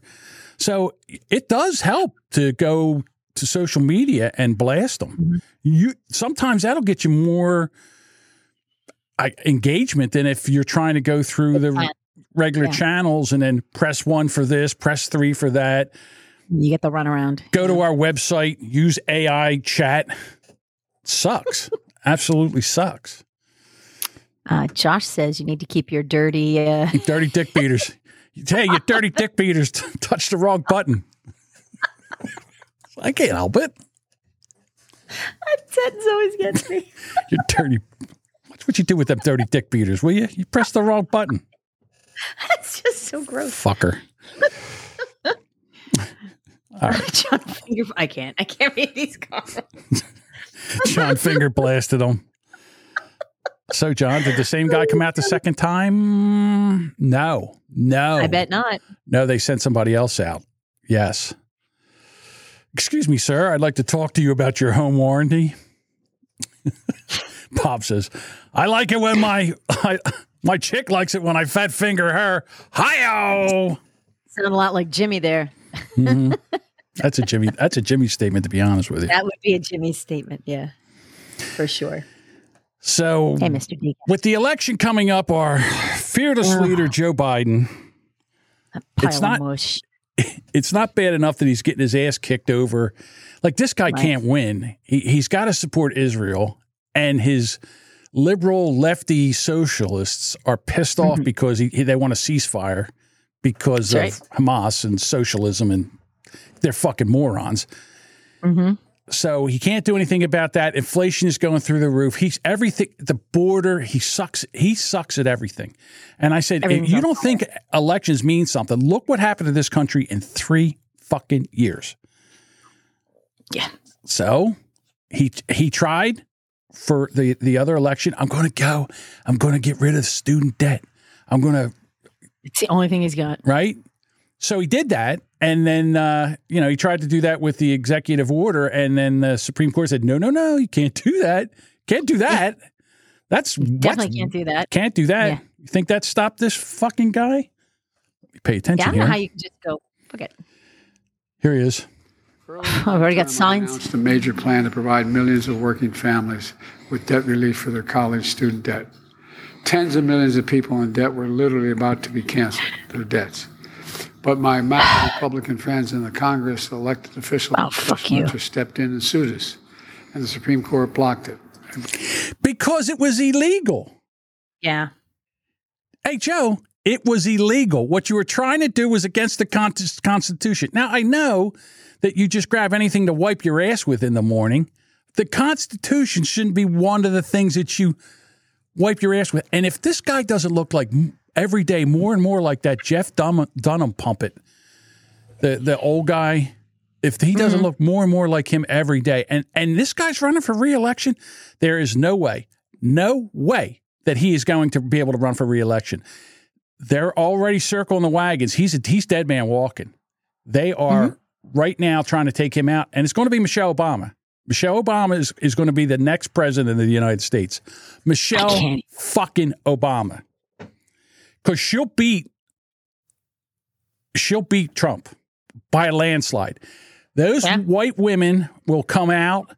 Speaker 2: So it does help to go to social media and blast them. Mm-hmm. You sometimes that'll get you more I, engagement than if you're trying to go through the. Regular
Speaker 1: Yeah.
Speaker 2: channels and then press one for this, press three for that.
Speaker 1: You get the runaround.
Speaker 2: Go to our website, use AI chat. Sucks. Absolutely sucks.
Speaker 1: Uh, Josh says you need to keep your dirty. Uh,
Speaker 2: dirty dick beaters. Hey, you dirty dick beaters t- touched the wrong button. I can't help it.
Speaker 1: That sentence always gets me.
Speaker 2: You dirty. Watch what you do with them dirty dick beaters, will you? You press the wrong button,
Speaker 1: That's just so gross.
Speaker 2: fucker.
Speaker 1: John Finger, I can't. I can't read these comments.
Speaker 2: John finger blasted him. So, John, did the same guy come out the second time? No, no.
Speaker 1: I bet not.
Speaker 2: No, they sent somebody else out. Yes. Excuse me, sir. I'd like to talk to you about your home warranty. Bob says, "I like it when my I, my chick likes it when I fat finger her." Hi-oh!
Speaker 1: Sound a lot like Jimmy there. Mm-hmm.
Speaker 2: That's a Jimmy. That's a Jimmy statement, to be honest with you.
Speaker 1: That would be a Jimmy statement. Yeah, for sure.
Speaker 2: So,
Speaker 1: Hey, Mr.
Speaker 2: With the election coming up, our fearless leader Joe Biden. It's not-
Speaker 1: mush.
Speaker 2: it's not bad enough that he's getting his ass kicked over. Like this guy
Speaker 1: Right.
Speaker 2: can't win. He, he's got to support Israel, and his liberal lefty socialists are pissed off because he, they want a ceasefire because
Speaker 1: Mm-hmm.
Speaker 2: Of Hamas and socialism, and they're fucking morons.
Speaker 1: Mm-hmm.
Speaker 2: So he can't do anything about that. Inflation is going through the roof. He's everything. The border. He sucks. He sucks at everything. And I said, if you don't think elections mean something, look what happened to this country in three fucking years.
Speaker 1: Yeah.
Speaker 2: So he he tried for the the other election. I'm going to go. I'm going to get rid of student debt. I'm going to
Speaker 1: It's the only thing he's got.
Speaker 2: right? So he did that, and then uh, you know he tried to do that with the executive order, and then the Supreme Court said, "No, no, no, you can't do that. Can't do that. That's
Speaker 1: Definitely can't do that.
Speaker 2: Can't do that.
Speaker 1: Yeah.
Speaker 2: You think that stopped this fucking guy? Pay
Speaker 1: Yeah,
Speaker 2: attention
Speaker 1: I don't know how you can just go. Fuck it.
Speaker 2: here he is.
Speaker 1: I've already got signs.
Speaker 9: announced a major plan to provide millions of working families with debt relief for their college student debt. Tens of millions of people in debt were literally about to be canceled, their debts. But my MAGA Republican friends in the Congress, elected officials,
Speaker 1: Oh, fuck you.
Speaker 9: interests stepped in and sued us, and the Supreme Court blocked it.
Speaker 2: Because it was illegal.
Speaker 1: Yeah.
Speaker 2: Hey, Joe, it was illegal. What you were trying to do was against the con- Constitution. Now, I know that you just grab anything to wipe your ass with in the morning. The Constitution shouldn't be one of the things that you wipe your ass with. And if this guy doesn't look like every day more and more like that Jeff Dun- Dunham puppet, the the old guy, if he doesn't mm-hmm. look more and more like him every day, and and this guy's running for reelection, there is no way, no way that he is going to be able to run for reelection. They're already circling the wagons. He's a, he's dead man walking. They are mm-hmm. Right now trying to take him out, and it's going to be Michelle Obama. Michelle Obama is, is going to be the next president of the United States. Michelle fucking Obama. Because she'll beat she'll beat Trump by a landslide. Those
Speaker 1: Yeah.
Speaker 2: white women will come out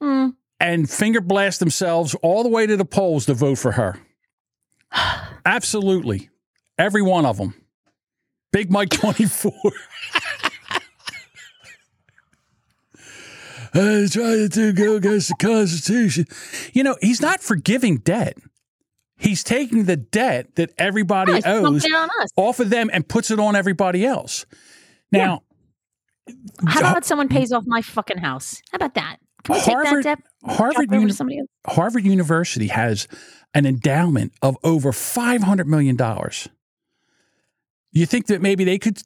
Speaker 1: Mm.
Speaker 2: and finger blast themselves all the way to the polls to vote for her. Absolutely. Every one of them. Big Mike 24. I trying to go against the Constitution. You know, he's not forgiving debt. He's taking the debt that everybody
Speaker 1: He's
Speaker 2: owes
Speaker 1: on
Speaker 2: off of them and puts it on everybody else. Now,
Speaker 1: How uh, about someone pays off my fucking house? How about that? Can we
Speaker 2: Harvard-
Speaker 1: take that debt?
Speaker 2: Harvard
Speaker 1: drop it over
Speaker 2: Uni-? Harvard University has an endowment of over $500 million. You think that maybe they could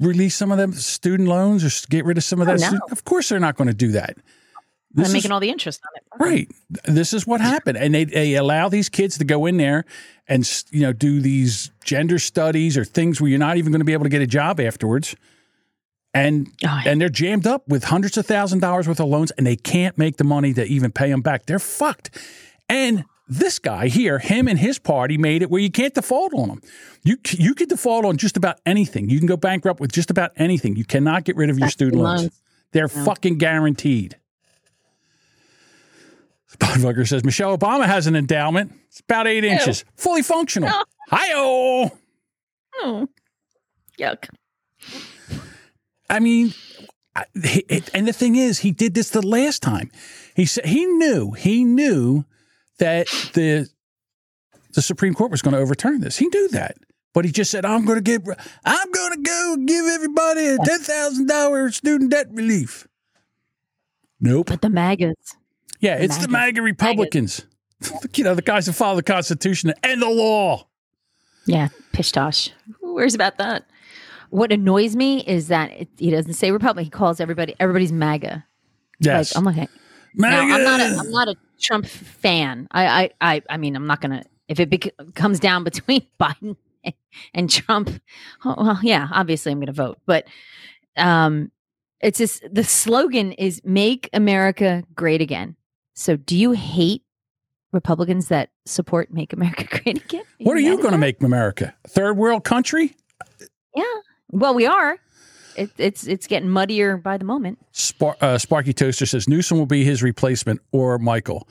Speaker 2: release some of them student loans or get rid of some of
Speaker 1: Oh,
Speaker 2: that?
Speaker 1: no.
Speaker 2: Of course, they're not going to do that. This is-
Speaker 1: making all the interest on it.
Speaker 2: Right. This is what happened. And they, they allow these kids to go in there and, you know, do these gender studies or things where you're not even going to be able to get a job afterwards. And,
Speaker 1: Oh,
Speaker 2: and they're jammed up with hundreds of thousand dollars worth of loans and they can't make the money to even pay them back. They're fucked. And this guy here, him and his party made it where you can't default on them. You, you could default on just about anything. You can go bankrupt with just about anything. You cannot get rid of your student loans. They're fucking guaranteed. Spudfucker says Michelle Obama has an endowment. It's about eight inches, fully functional. Hi-oh!
Speaker 1: Oh, yuck.
Speaker 2: I mean, I- he- and the thing is, he did this the last time. He said he knew he knew that the the Supreme Court was going to overturn this. He knew that, but he just said, "I'm going to give, I'm going to go give everybody a ten thousand dollars student debt relief." Nope.
Speaker 1: But the MAGAs.
Speaker 2: Yeah, it's the
Speaker 1: MAGA.
Speaker 2: Republicans. you know, the guys that follow the Constitution and the law.
Speaker 1: Yeah, pish tosh. Who worries about that? What annoys me is that it, he doesn't say Republican. He calls everybody everybody's MAGA.
Speaker 2: Yes.
Speaker 1: Like, I'm like,
Speaker 2: MAGA.
Speaker 1: now, I'm not. A, I'm not a Trump fan. I. I. I, I mean, I'm not gonna. If it bec- comes down between Biden and Trump, oh, well, yeah, obviously I'm gonna vote. But um, it's just the slogan is "Make America Great Again." So, do you hate Republicans that support "Make America Great Again"?
Speaker 2: what are you
Speaker 1: mad
Speaker 2: going to make America? Third world country?
Speaker 1: Yeah. Well, we are. It, it's it's getting muddier by the moment.
Speaker 2: Spar- uh, Sparky Toaster says Newsom will be his replacement or Michael.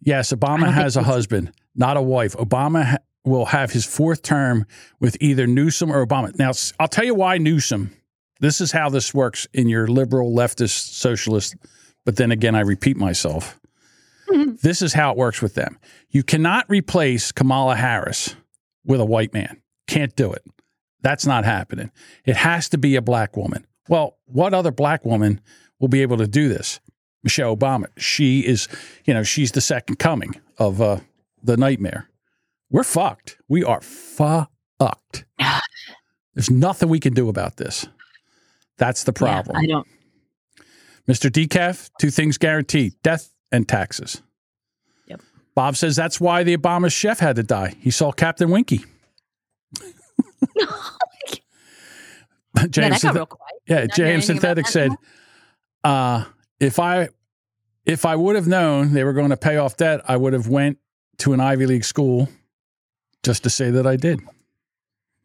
Speaker 2: Yes, Obama has a husband, not a wife. Obama ha- will have his fourth term with either Newsom or Obama. Now, I'll tell you why Newsom. This is how this works in your liberal, leftist, socialist. But then again, I repeat myself. This is how it works with them. You cannot replace Kamala Harris with a white man. Can't do it. That's not happening. It has to be a black woman. Well, what other black woman will be able to do this? Michelle Obama. She is, you know, she's the second coming of uh, the nightmare. We're fucked. We are fucked. There's nothing we can do about this. That's the problem.
Speaker 1: I don't.
Speaker 2: Mr. Decaf, two things guaranteed death and taxes.
Speaker 1: Yep.
Speaker 2: Bob says that's why the Obama chef had to die. He saw Captain Winky. James
Speaker 1: real quiet.
Speaker 2: yeah, James Synthetic said, uh, if I if I would have known they were going to pay off debt, I would have went to an Ivy League school just to say that I did.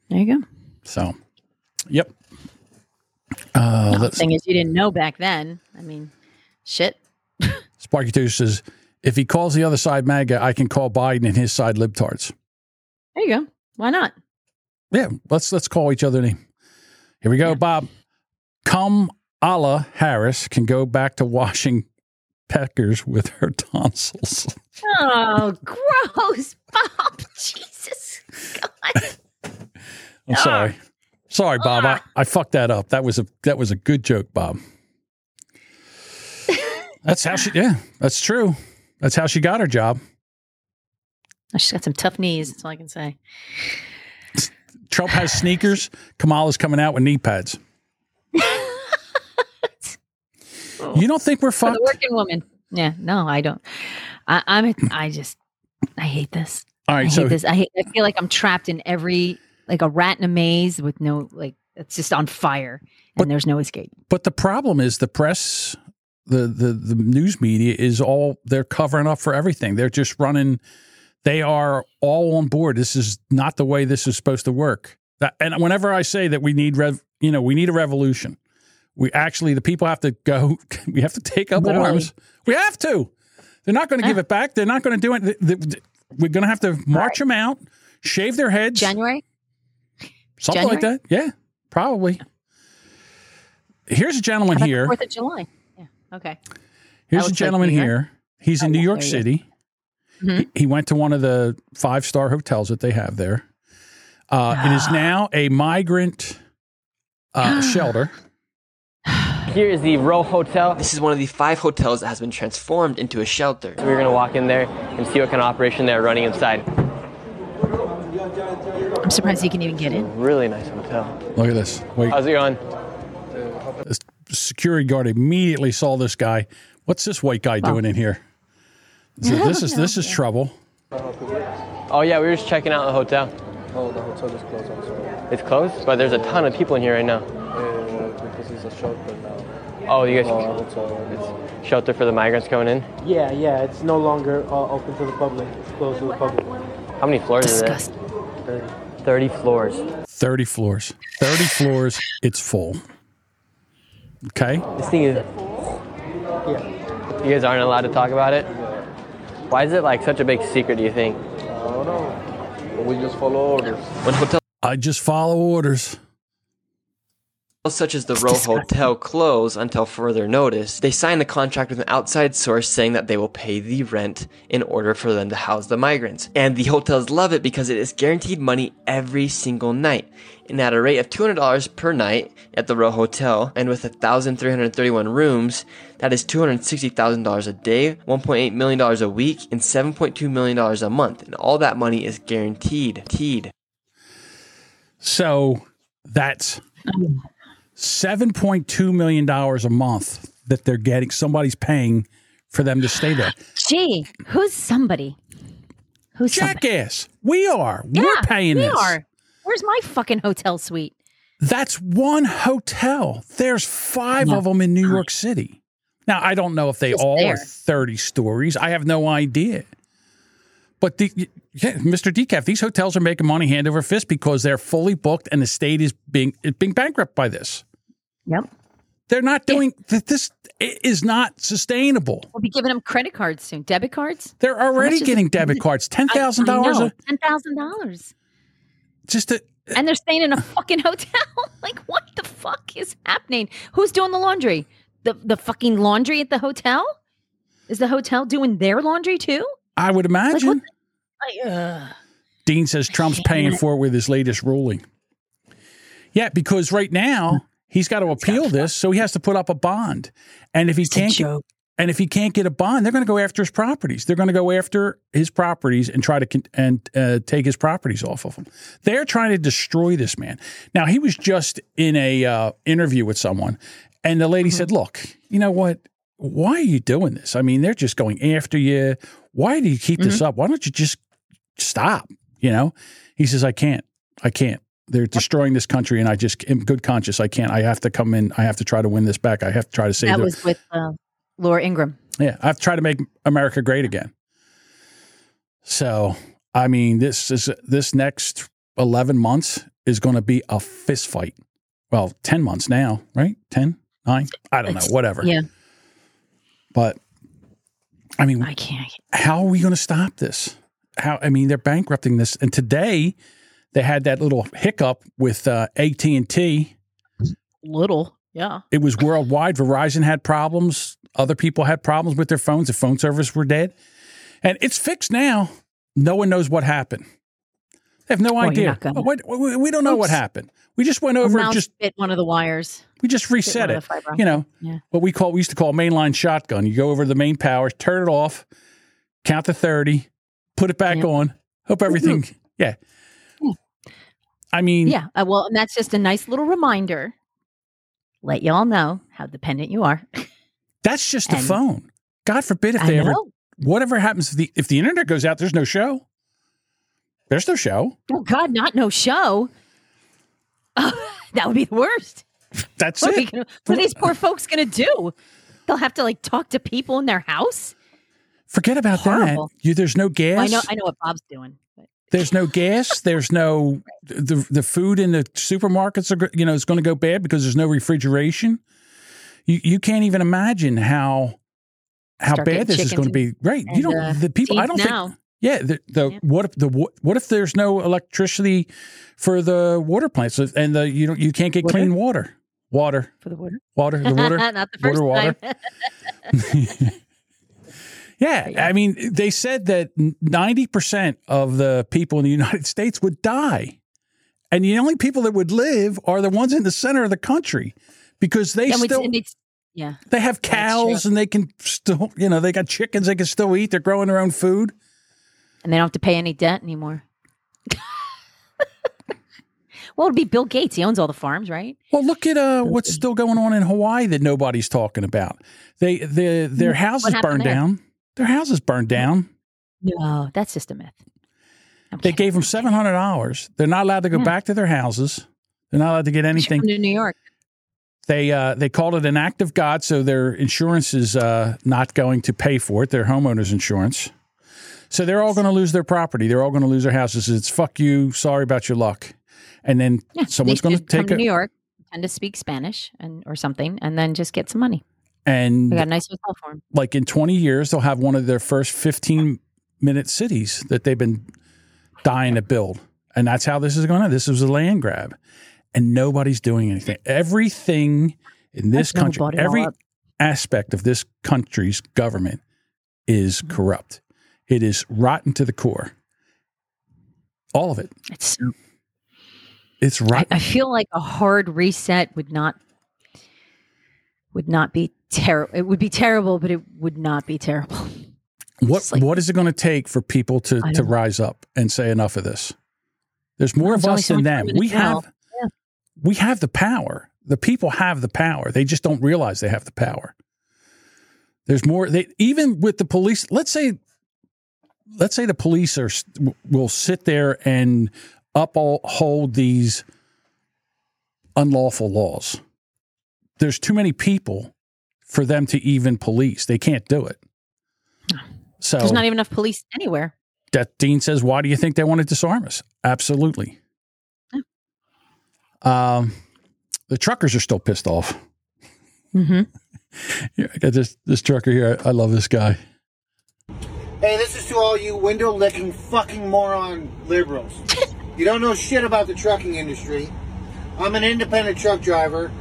Speaker 1: There you go.
Speaker 2: So, yep. Uh,
Speaker 1: The thing is, you didn't know back then. I mean, shit.
Speaker 2: Sparky Two says, if he calls the other side MAGA, I can call Biden and his side libtards.
Speaker 1: There you go. Why not?
Speaker 2: Yeah, let's let's call each other name. Here we go, Bob. Come Kamala Harris can go back to washing peckers with her tonsils.
Speaker 1: Oh, gross, Bob. Jesus. God.
Speaker 2: I'm sorry. Ah. Sorry, Bob. I, ah. I fucked that up. That was a that was a good joke, Bob. That's how she yeah, that's true. That's how she got her job.
Speaker 1: Oh, She's got some tough knees. That's all I can say.
Speaker 2: Trump has sneakers. Kamala's coming out with knee pads. You don't think we're fucked?
Speaker 1: the working woman. Yeah. No, I don't. I, I'm. I just. I hate this.
Speaker 2: All
Speaker 1: I
Speaker 2: right,
Speaker 1: hate
Speaker 2: so
Speaker 1: this. I hate. I feel like I'm trapped in every like a rat in a maze with no like. It's just on fire, and there's no escape.
Speaker 2: But the problem is the press, the the the news media is all they're covering up for everything. They're just running. They are all on board. This is not the way this is supposed to work. That, and whenever I say that we need rev, you know, we need a revolution. We actually, the people have to go. We have to take up
Speaker 1: Literally.
Speaker 2: arms. We have to. They're not going to give it back. They're not going to do it. We're going to have to march them out, shave their heads,
Speaker 1: January.
Speaker 2: something like that. Yeah, probably. Here's a gentleman here.
Speaker 1: Fourth of July. Yeah. Okay.
Speaker 2: Here's a
Speaker 1: like
Speaker 2: gentleman here. He's in oh, New York. City.
Speaker 1: Mhm.
Speaker 2: He, he went to one of the five star hotels that they have there. Uh, it is now a migrant uh, shelter.
Speaker 10: Here is the Row Hotel. This is one of the five hotels that has been transformed into a shelter. So we're going to walk in there and see what kind of operation they're running inside.
Speaker 1: I'm surprised he can even get in.
Speaker 10: Really nice hotel.
Speaker 2: Look at this. Wait,
Speaker 10: How's it going?
Speaker 2: this security guard immediately saw this guy. What's this white guy doing in here? So this is this is trouble.
Speaker 10: Oh yeah, we were just checking out the hotel.
Speaker 11: Oh, the hotel is closed also.
Speaker 10: It's closed, but there's a ton of people in here right now.
Speaker 11: Uh, because it's a shelter now.
Speaker 10: Oh, you
Speaker 11: No,
Speaker 10: guys,
Speaker 11: hotel.
Speaker 10: it's shelter for the migrants coming in.
Speaker 11: Yeah, yeah, it's no longer uh, open to the public. It's closed to the public.
Speaker 10: How many floors is
Speaker 1: Disgusting.
Speaker 10: it? Thirty floors.
Speaker 2: 30 floors. 30 floors. It's full. Okay.
Speaker 10: This thing is.
Speaker 11: Yeah.
Speaker 10: You guys aren't allowed to talk about it. Why is it like such a big secret, do you think?
Speaker 11: I don't know. We just follow orders.
Speaker 10: When hotels
Speaker 2: I just follow orders.
Speaker 10: Such as the Row Hotel close until further notice, they sign a contract with an outside source saying that they will pay the rent in order for them to house the migrants. And the hotels love it because it is guaranteed money every single night. And at a rate of $200 per night at the Row Hotel, and with 1,331 rooms, that is $260,000 a day, $1.8 million a week, and $7.2 million a month. And all that money is guaranteed. Teed.
Speaker 2: So that's um, seven point two million dollars a month that they're getting. Somebody's paying for them to stay there.
Speaker 1: Gee, who's somebody? Who's somebody?
Speaker 2: Jackass. We are. We're paying
Speaker 1: we
Speaker 2: this.
Speaker 1: are. Where's my fucking hotel suite?
Speaker 2: That's one hotel. There's five of them in New York City. Now I don't know if they
Speaker 1: Just
Speaker 2: all
Speaker 1: there.
Speaker 2: are thirty stories. I have no idea. But the, yeah, Mr. Decaf, these hotels are making money hand over fist because they're fully booked and the state is being is being bankrupt by this.
Speaker 1: Yep.
Speaker 2: They're not doing that. This is not sustainable.
Speaker 1: We'll be giving them credit cards soon. Debit cards?
Speaker 2: They're already getting debit cards. Ten thousand dollars.
Speaker 1: Ten thousand dollars.
Speaker 2: Just a,
Speaker 1: And they're staying in a fucking hotel. like what the fuck is happening? Who's doing the laundry? The the fucking laundry at the hotel? Is the hotel doing their laundry too?
Speaker 2: I would imagine.
Speaker 1: Like,
Speaker 2: Dean says Trump's paying for it with his latest ruling. Yeah, because right now he's got to appeal this, so he has to put up a bond. And if he can't get, and if he can't get a bond, they're going to go after his properties. They're going to go after his properties and try to and uh, take his properties off of him. They're trying to destroy this man. Now he was just in a uh, interview with someone, and the lady said, "Look, you know what? Why are you doing this? I mean, they're just going after you. Why do you keep this up? Why don't you just stop?" You know, he says, "I can't. I can't. They're destroying this country, and I just, in good conscience, I can't. I have to come in. I have to try to win this back. I have to try to save
Speaker 1: That was with uh, Laura Ingraham.
Speaker 2: yeah, I've tried to make America great again. So, I mean, this is this next eleven months is going to be a fist fight. Well, ten months now, right? 10, 9? I don't know, whatever.
Speaker 1: Yeah.
Speaker 2: But I mean,
Speaker 1: I can't.
Speaker 2: how are we going to stop this? How? I mean, they're bankrupting this, and today they had that little hiccup with uh, AT and T.
Speaker 1: Little. Yeah.
Speaker 2: It was worldwide. Verizon had problems. Other people had problems with their phones. The phone service were dead. And it's fixed now. No one knows what happened. They have no
Speaker 1: Well,
Speaker 2: idea.
Speaker 1: gonna-
Speaker 2: Oh, wait, we, don't know what happened. We just went over and just
Speaker 1: bit one of the wires.
Speaker 2: we just reset it.
Speaker 1: of the fiber.
Speaker 2: You know,
Speaker 1: Yeah.
Speaker 2: what we call we used to call mainline shotgun. You go over the main power, turn it off, count to thirty, put it back on. Hope everything. Yeah. I mean,
Speaker 1: Yeah. Uh, well, and that's just a nice little reminder. Let y'all know how dependent you are.
Speaker 2: that's just a
Speaker 1: And-
Speaker 2: phone. God forbid if they ever whatever happens if the if the internet goes out, there's no show. There's no show.
Speaker 1: Oh God, not no show. that would be the worst.
Speaker 2: That's
Speaker 1: What are, gonna, what are these poor folks gonna do? They'll have to like talk to people in their house.
Speaker 2: Forget about
Speaker 1: Horrible.
Speaker 2: that. You, there's no gas.
Speaker 1: I know. I know what Bob's doing. But
Speaker 2: There's no gas. There's no the the food in the supermarkets are you know it's going to go bad because there's no refrigeration. You you can't even imagine how how
Speaker 1: Start
Speaker 2: bad this is going to be. Right? You
Speaker 1: and,
Speaker 2: don't
Speaker 1: uh,
Speaker 2: the people. I don't
Speaker 1: now.
Speaker 2: think. Yeah. The, the what if the what, what if there's no electricity for the water plants and the you don't you can't get
Speaker 1: Water?
Speaker 2: clean water. Water.
Speaker 1: for the water,
Speaker 2: Water. The water.
Speaker 1: not the first
Speaker 2: water.
Speaker 1: time.
Speaker 2: Water. Yeah, I mean, they said that ninety percent of the people in the United States would die, and the only people that would live are the ones in the center of the country because they
Speaker 1: Yeah,
Speaker 2: still
Speaker 1: and it's- yeah.
Speaker 2: they have cows and they can still, you know, they got chickens they can still eat. They're growing their own food.
Speaker 1: and they don't have to pay any debt anymore. well, it'd be Bill Gates. He owns all the farms, right?
Speaker 2: Well, look at uh, what's still going on in Hawaii that nobody's talking about. They, the, their houses burned
Speaker 1: there?
Speaker 2: down. Their houses burned down.
Speaker 1: No, that's just a myth.
Speaker 2: They gave them seven hundred dollars. They're not allowed to go
Speaker 1: Yeah.
Speaker 2: back to their houses. They're not allowed to get anything.
Speaker 1: to New York.
Speaker 2: They uh, they called it an act of God, so their insurance is uh, not going to pay for it. Their homeowners insurance. So they're all going to lose their property. They're all going to lose their houses. It's fuck you. Sorry about your luck. And then
Speaker 1: Yeah,
Speaker 2: someone's going to take
Speaker 1: to
Speaker 2: a,
Speaker 1: New York, and to speak Spanish and or something, and then just get some money.
Speaker 2: And
Speaker 1: We got a nice hotel for
Speaker 2: like in 20 years, they'll have one of their first 15 minute cities that they've been dying to build. And that's how this is going to. This was a land grab. And nobody's doing anything. Everything in this
Speaker 1: That's
Speaker 2: country, every aspect of this country's government is
Speaker 1: Mm-hmm.
Speaker 2: corrupt. It is rotten to the core. All of it.
Speaker 1: It's
Speaker 2: It's
Speaker 1: I,
Speaker 2: rotten.
Speaker 1: I feel like a hard reset would not would not be terrible. It would be terrible, but it would not be terrible.
Speaker 2: What what is it going to take for people to to rise up and say enough of this? There's more of us
Speaker 1: so
Speaker 2: than them.
Speaker 1: room in the
Speaker 2: We have
Speaker 1: Yeah.
Speaker 2: we have the power. The people have the power. They just don't realize they have the power. There's more. They even with the police. Let's say, let's say the police are will sit there and uphold these unlawful laws. There's too many people for them to even police. They can't do it. So
Speaker 1: There's not even enough police anywhere.
Speaker 2: that Dean says, "Why do you think they want to disarm us?" Absolutely. Um, the truckers are still pissed off.
Speaker 1: Mm-hmm.
Speaker 2: Yeah, I got this this trucker here. I, I love this guy.
Speaker 12: Hey, this is to all you window licking fucking moron liberals. you don't know shit about the trucking industry. I'm an independent truck driver.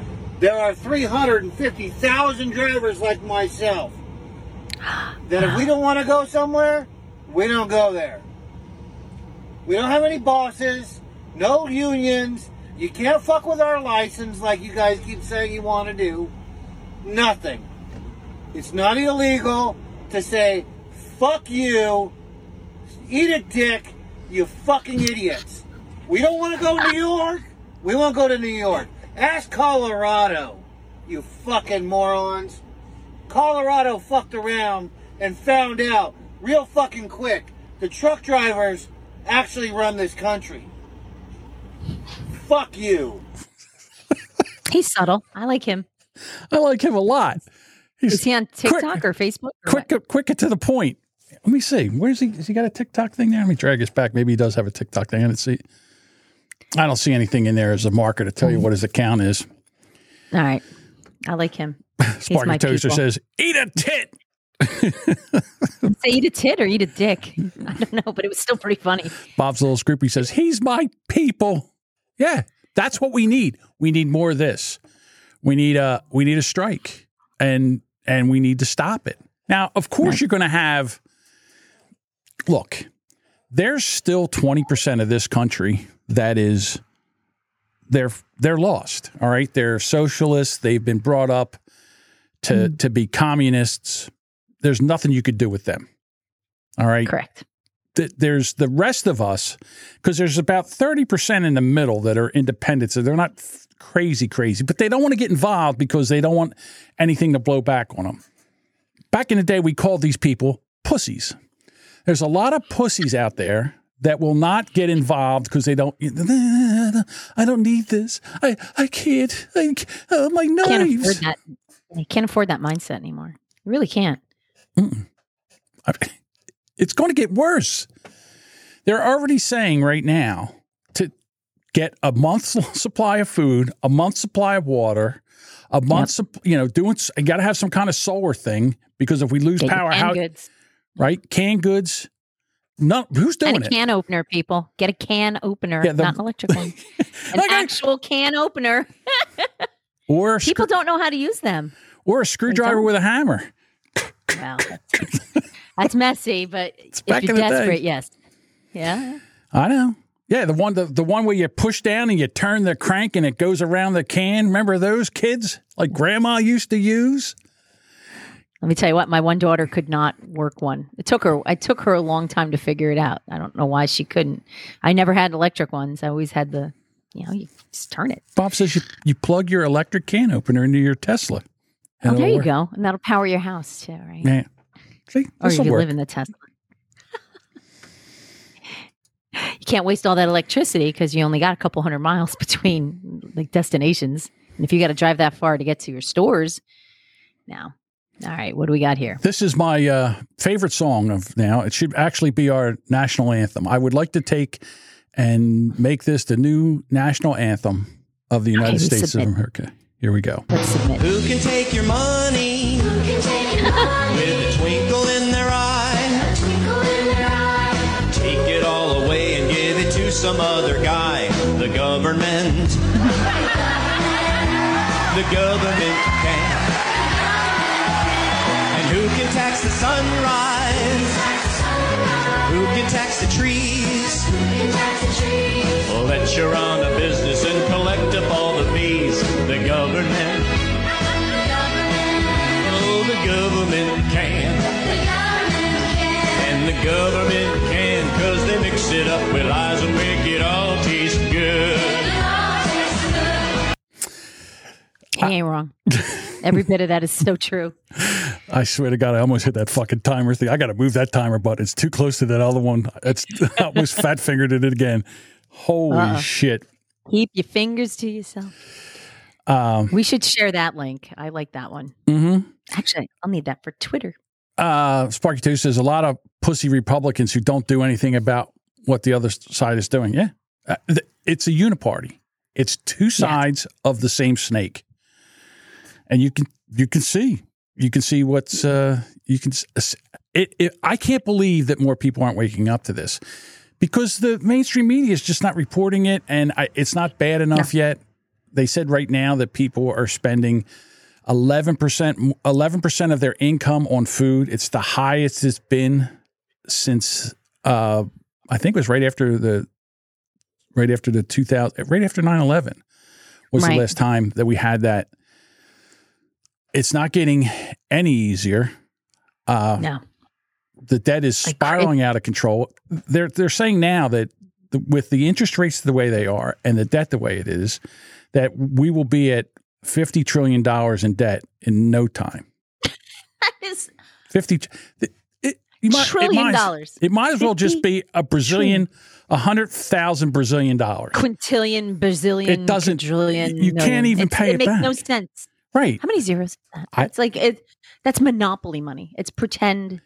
Speaker 12: There are 350,000 drivers like myself. That if we don't want to go somewhere, we don't go there. We don't have any bosses, no unions. You can't fuck with our license like you guys keep saying you want to do. Nothing. It's not illegal to say, fuck you, eat a dick, you fucking idiots. We don't want to go to New York. We won't go to New York. Ask Colorado, you fucking morons. Colorado fucked around and found out real fucking quick the truck drivers actually run this country. Fuck you.
Speaker 1: He's subtle. I like him.
Speaker 2: I like him a lot. He's
Speaker 1: Is he on TikTok or Facebook? or what?
Speaker 2: quick, quick to the point. Let me see. Where's he? Has he got a TikTok thing there? Let me drag this back. Maybe he does have a TikTok thing. I don't see. I don't see anything in there as a marker to tell you mm-hmm. what his account is.
Speaker 1: All right. I like him. He's
Speaker 2: Sparky
Speaker 1: my
Speaker 2: Toaster
Speaker 1: people.
Speaker 2: says, "Eat a tit."
Speaker 1: Say eat a tit or eat a dick. I don't know, but it was still pretty funny.
Speaker 2: Bob's little Scroopy says, "He's my people." Yeah, that's what we need. We need more of this. We need a we need a strike, and and we need to stop it. Now, of course, you're going to have. Look, there's still twenty percent of this country that is they're they're lost. All right, they're socialists. They've been brought up to mm-hmm. to be communists. There's nothing you could do with them. All right,
Speaker 1: correct.
Speaker 2: Th- there's the rest of us because there's about thirty percent in the middle that are independents. So they're not f- crazy, crazy, but they don't want to get involved because they don't want anything to blow back on them. Back in the day, we called these people pussies. There's a lot of pussies out there that will not get involved because they don't. I don't need this. I I can't. I, uh, my
Speaker 1: Can't afford that. You can't afford that mindset anymore. You really can't.
Speaker 2: It's going to get worse. They're already saying right now to get a month's supply of food, a month's supply of water, a month's, sup- you know, doing, you got to have some kind of solar thing because if we lose
Speaker 1: Get
Speaker 2: power, how,
Speaker 1: goods.
Speaker 2: right? Canned goods. No, who's doing
Speaker 1: And a
Speaker 2: it?
Speaker 1: can opener, people. Get a can opener,
Speaker 2: Yeah, the-
Speaker 1: not an electric one. An actual can opener.
Speaker 2: or,
Speaker 1: People don't know how to use them.
Speaker 2: or a screwdriver with a hammer.
Speaker 1: Well, that's, that's messy, but if
Speaker 2: back
Speaker 1: you're
Speaker 2: in the day.
Speaker 1: desperate, yes. Yeah.
Speaker 2: I know. Yeah, the one the, the one where you push down and you turn the crank and it goes around the can. Remember those kids like grandma used to use?
Speaker 1: Let me tell you what, my one daughter could not work one. It took her I took her a long time to figure it out. I don't know why she couldn't. I never had electric ones. I always had the you know, you just turn it.
Speaker 2: Bob says you, you plug your electric can opener into your Tesla.
Speaker 1: Oh, there you
Speaker 2: work.
Speaker 1: go. And that'll power your house too, right?
Speaker 2: Yeah. See,
Speaker 1: Or you
Speaker 2: work.
Speaker 1: live in the Tesla. you can't waste all that electricity because you only got a couple hundred miles between like destinations. And if you got to drive that far to get to your stores, now, all right, what do we got here?
Speaker 2: This is my uh, favorite song of now. It should actually be our national anthem. I would like to take and make this the new national anthem of the United
Speaker 1: we
Speaker 2: States
Speaker 1: submit.
Speaker 2: of America. Here we go.
Speaker 1: Let's submit.
Speaker 13: Who can take your money money with a twinkle in their eye. Take it all away and give it to some other guy. The government. The government sunrise? Who can tax the trees? Let you run a business and collect up all the fees. The government. Oh, the government can. And the government can, cause they mix it up with lies and make it all taste good.
Speaker 1: He ain't wrong. Every bit of that is so true.
Speaker 2: I swear to God, I almost hit that fucking timer thing. I got to move that timer, but it's too close to that other one. It's I almost fat fingered it again. Holy
Speaker 1: Uh-uh.
Speaker 2: shit!
Speaker 1: Keep your fingers to yourself.
Speaker 2: Um,
Speaker 1: We should share that link. I like that one.
Speaker 2: hmm
Speaker 1: Actually, I'll need that for Twitter.
Speaker 2: uh, Sparky Two says a lot of pussy Republicans who don't do anything about what the other side is doing. Yeah, uh, th- it's a uniparty. It's two sides of the same snake, and you can you can see you can see what's uh, you can. It, it, I can't believe that more people aren't waking up to this because the mainstream media is just not reporting it, and I, it's not bad enough yet. They said right now that people are spending eleven percent eleven percent of their income on food. It's the highest it's been since uh, I think it was right after the right after the two thousand right after 9-11 was the last time that we had that. It's not getting any easier. Uh,
Speaker 1: No.
Speaker 2: the debt is spiraling out of control. They're they're saying now that the, with the interest rates the way they are and the debt the way it is, that we will be at fifty trillion dollars in debt in no time.
Speaker 1: That is
Speaker 2: Fifty. It, it, you might,
Speaker 1: Trillion
Speaker 2: it might,
Speaker 1: dollars.
Speaker 2: It might as well just be a Brazilian, a hundred thousand Brazilian dollars.
Speaker 1: quintillion, bazillion,
Speaker 2: It doesn't-
Speaker 1: quadrillion.
Speaker 2: you can't even
Speaker 1: It's-
Speaker 2: pay it, it
Speaker 1: makes
Speaker 2: back.
Speaker 1: no sense.
Speaker 2: Right.
Speaker 1: How many zeros is that?
Speaker 2: I-
Speaker 1: it's like it. That's monopoly money. It's pretend.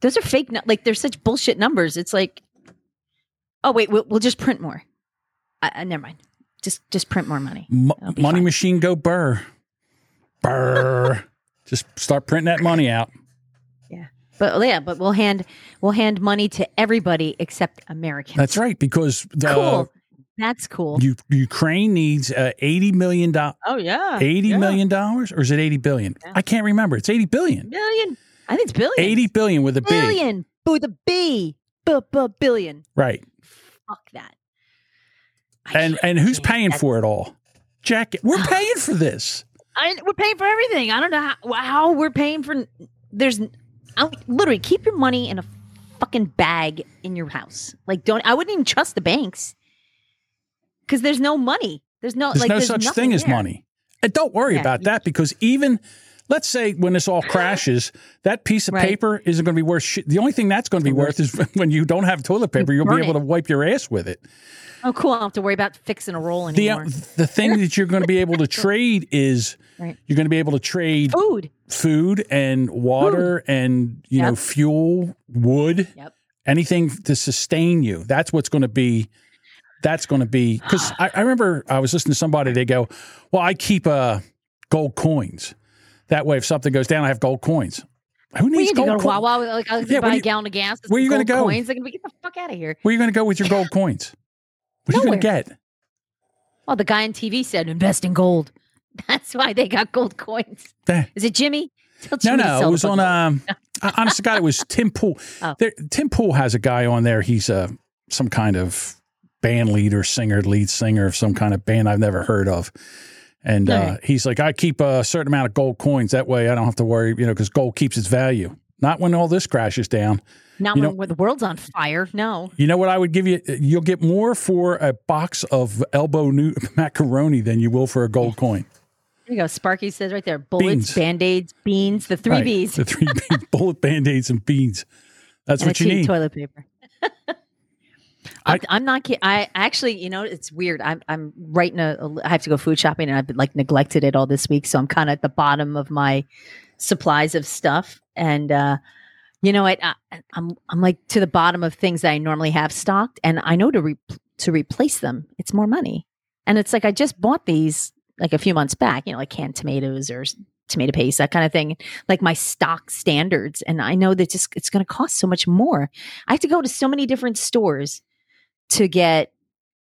Speaker 1: Those are fake. Like they're such bullshit numbers. It's like, oh wait, we'll, we'll just print more. I, I, never mind. Just just print more money.
Speaker 2: Mo- money
Speaker 1: fine.
Speaker 2: machine go burr, burr. just start printing that money out. Yeah.
Speaker 1: But yeah, but we'll hand we'll hand money to everybody except Americans.
Speaker 2: That's right because the
Speaker 1: Cool. That's cool.
Speaker 2: U- Ukraine needs uh, eighty million dollars.
Speaker 1: oh yeah,
Speaker 2: Eighty
Speaker 1: yeah.
Speaker 2: million dollars, or is it eighty billion? I can't remember. It's eighty billion.
Speaker 1: billion. I think it's billion.
Speaker 2: Eighty billion with a B.
Speaker 1: billion with a B. B b billion.
Speaker 2: Right.
Speaker 1: Fuck that.
Speaker 2: And and who's paying for it all? Jack, we're paying for this.
Speaker 1: I, we're paying for everything. I don't know how, how we're paying for. There's I, literally keep your money in a fucking bag in your house. Like don't. I wouldn't even trust the banks because there's no money. There's no
Speaker 2: There's
Speaker 1: like
Speaker 2: no
Speaker 1: there's
Speaker 2: such
Speaker 1: nothing
Speaker 2: thing as money. And don't worry
Speaker 1: Yeah.
Speaker 2: about that because even let's say when this all crashes, that piece of
Speaker 1: Right.
Speaker 2: paper isn't going to be worth shit. The only thing that's going to be mm-hmm. worth is when you don't have toilet paper, you'll
Speaker 1: burn
Speaker 2: be able
Speaker 1: it.
Speaker 2: to wipe your ass with it.
Speaker 1: Oh, cool. I don't have to worry about fixing a roll
Speaker 2: The
Speaker 1: anymore.
Speaker 2: Uh, the thing that you're going to be able to trade is
Speaker 1: Right.
Speaker 2: you're going to be able to trade
Speaker 1: Food.
Speaker 2: food and water and you know fuel, wood,
Speaker 1: Yep.
Speaker 2: anything to sustain you. That's what's going to be. That's going to be because I, I remember I was listening to somebody. They go, "Well, I keep uh, gold coins. That way, if something goes down, I have gold coins." Who needs
Speaker 1: need to go
Speaker 2: gold
Speaker 1: to
Speaker 2: coins?
Speaker 1: Wawa. Like, I'll
Speaker 2: Yeah,
Speaker 1: buy
Speaker 2: where
Speaker 1: a gallon of gas.
Speaker 2: Where are
Speaker 1: you
Speaker 2: gonna go
Speaker 1: gold? Coins. Be get the fuck out of here.
Speaker 2: Where are you going to go with your gold coins? What are you going to get?
Speaker 1: Well, the guy on TV said invest in gold. That's why they got gold coins. Is it Jimmy? Tell
Speaker 2: No, no, it was on. Um, I- honest to God, it was Tim Pool.
Speaker 1: Oh.
Speaker 2: There, Tim Pool has a guy on there. He's uh, some kind of band leader, singer, lead singer of some kind of band I've never heard of. And uh,
Speaker 1: Right.
Speaker 2: he's like, I keep a certain amount of gold coins. That way, I don't have to worry, you know, because gold keeps its value. Not when all this crashes down.
Speaker 1: Not
Speaker 2: you
Speaker 1: when,
Speaker 2: know-
Speaker 1: the world's on fire. No.
Speaker 2: You know what I would give you? You'll get more for a box of elbow new macaroni than you will for a gold coin.
Speaker 1: There you go. Sparky says right there bullets, band aids, beans, the three
Speaker 2: Right.
Speaker 1: B's,
Speaker 2: The three B bullet band aids and beans. That's
Speaker 1: and
Speaker 2: what you need.
Speaker 1: toilet paper. I'm, I'm not kidding. I actually, you know, it's weird. I'm I'm writing a, a. I have to go food shopping, and I've been, like neglected it all this week, so I'm kind of at the bottom of my supplies of stuff. And uh, you know, I, I I'm I'm like to the bottom of things that I normally have stocked, and I know to re- to replace them, it's more money. And it's like I just bought these like a few months back, you know, like canned tomatoes or tomato paste, that kind of thing, like my stock standards. And I know that just it's going to cost so much more. I have to go to so many different stores to get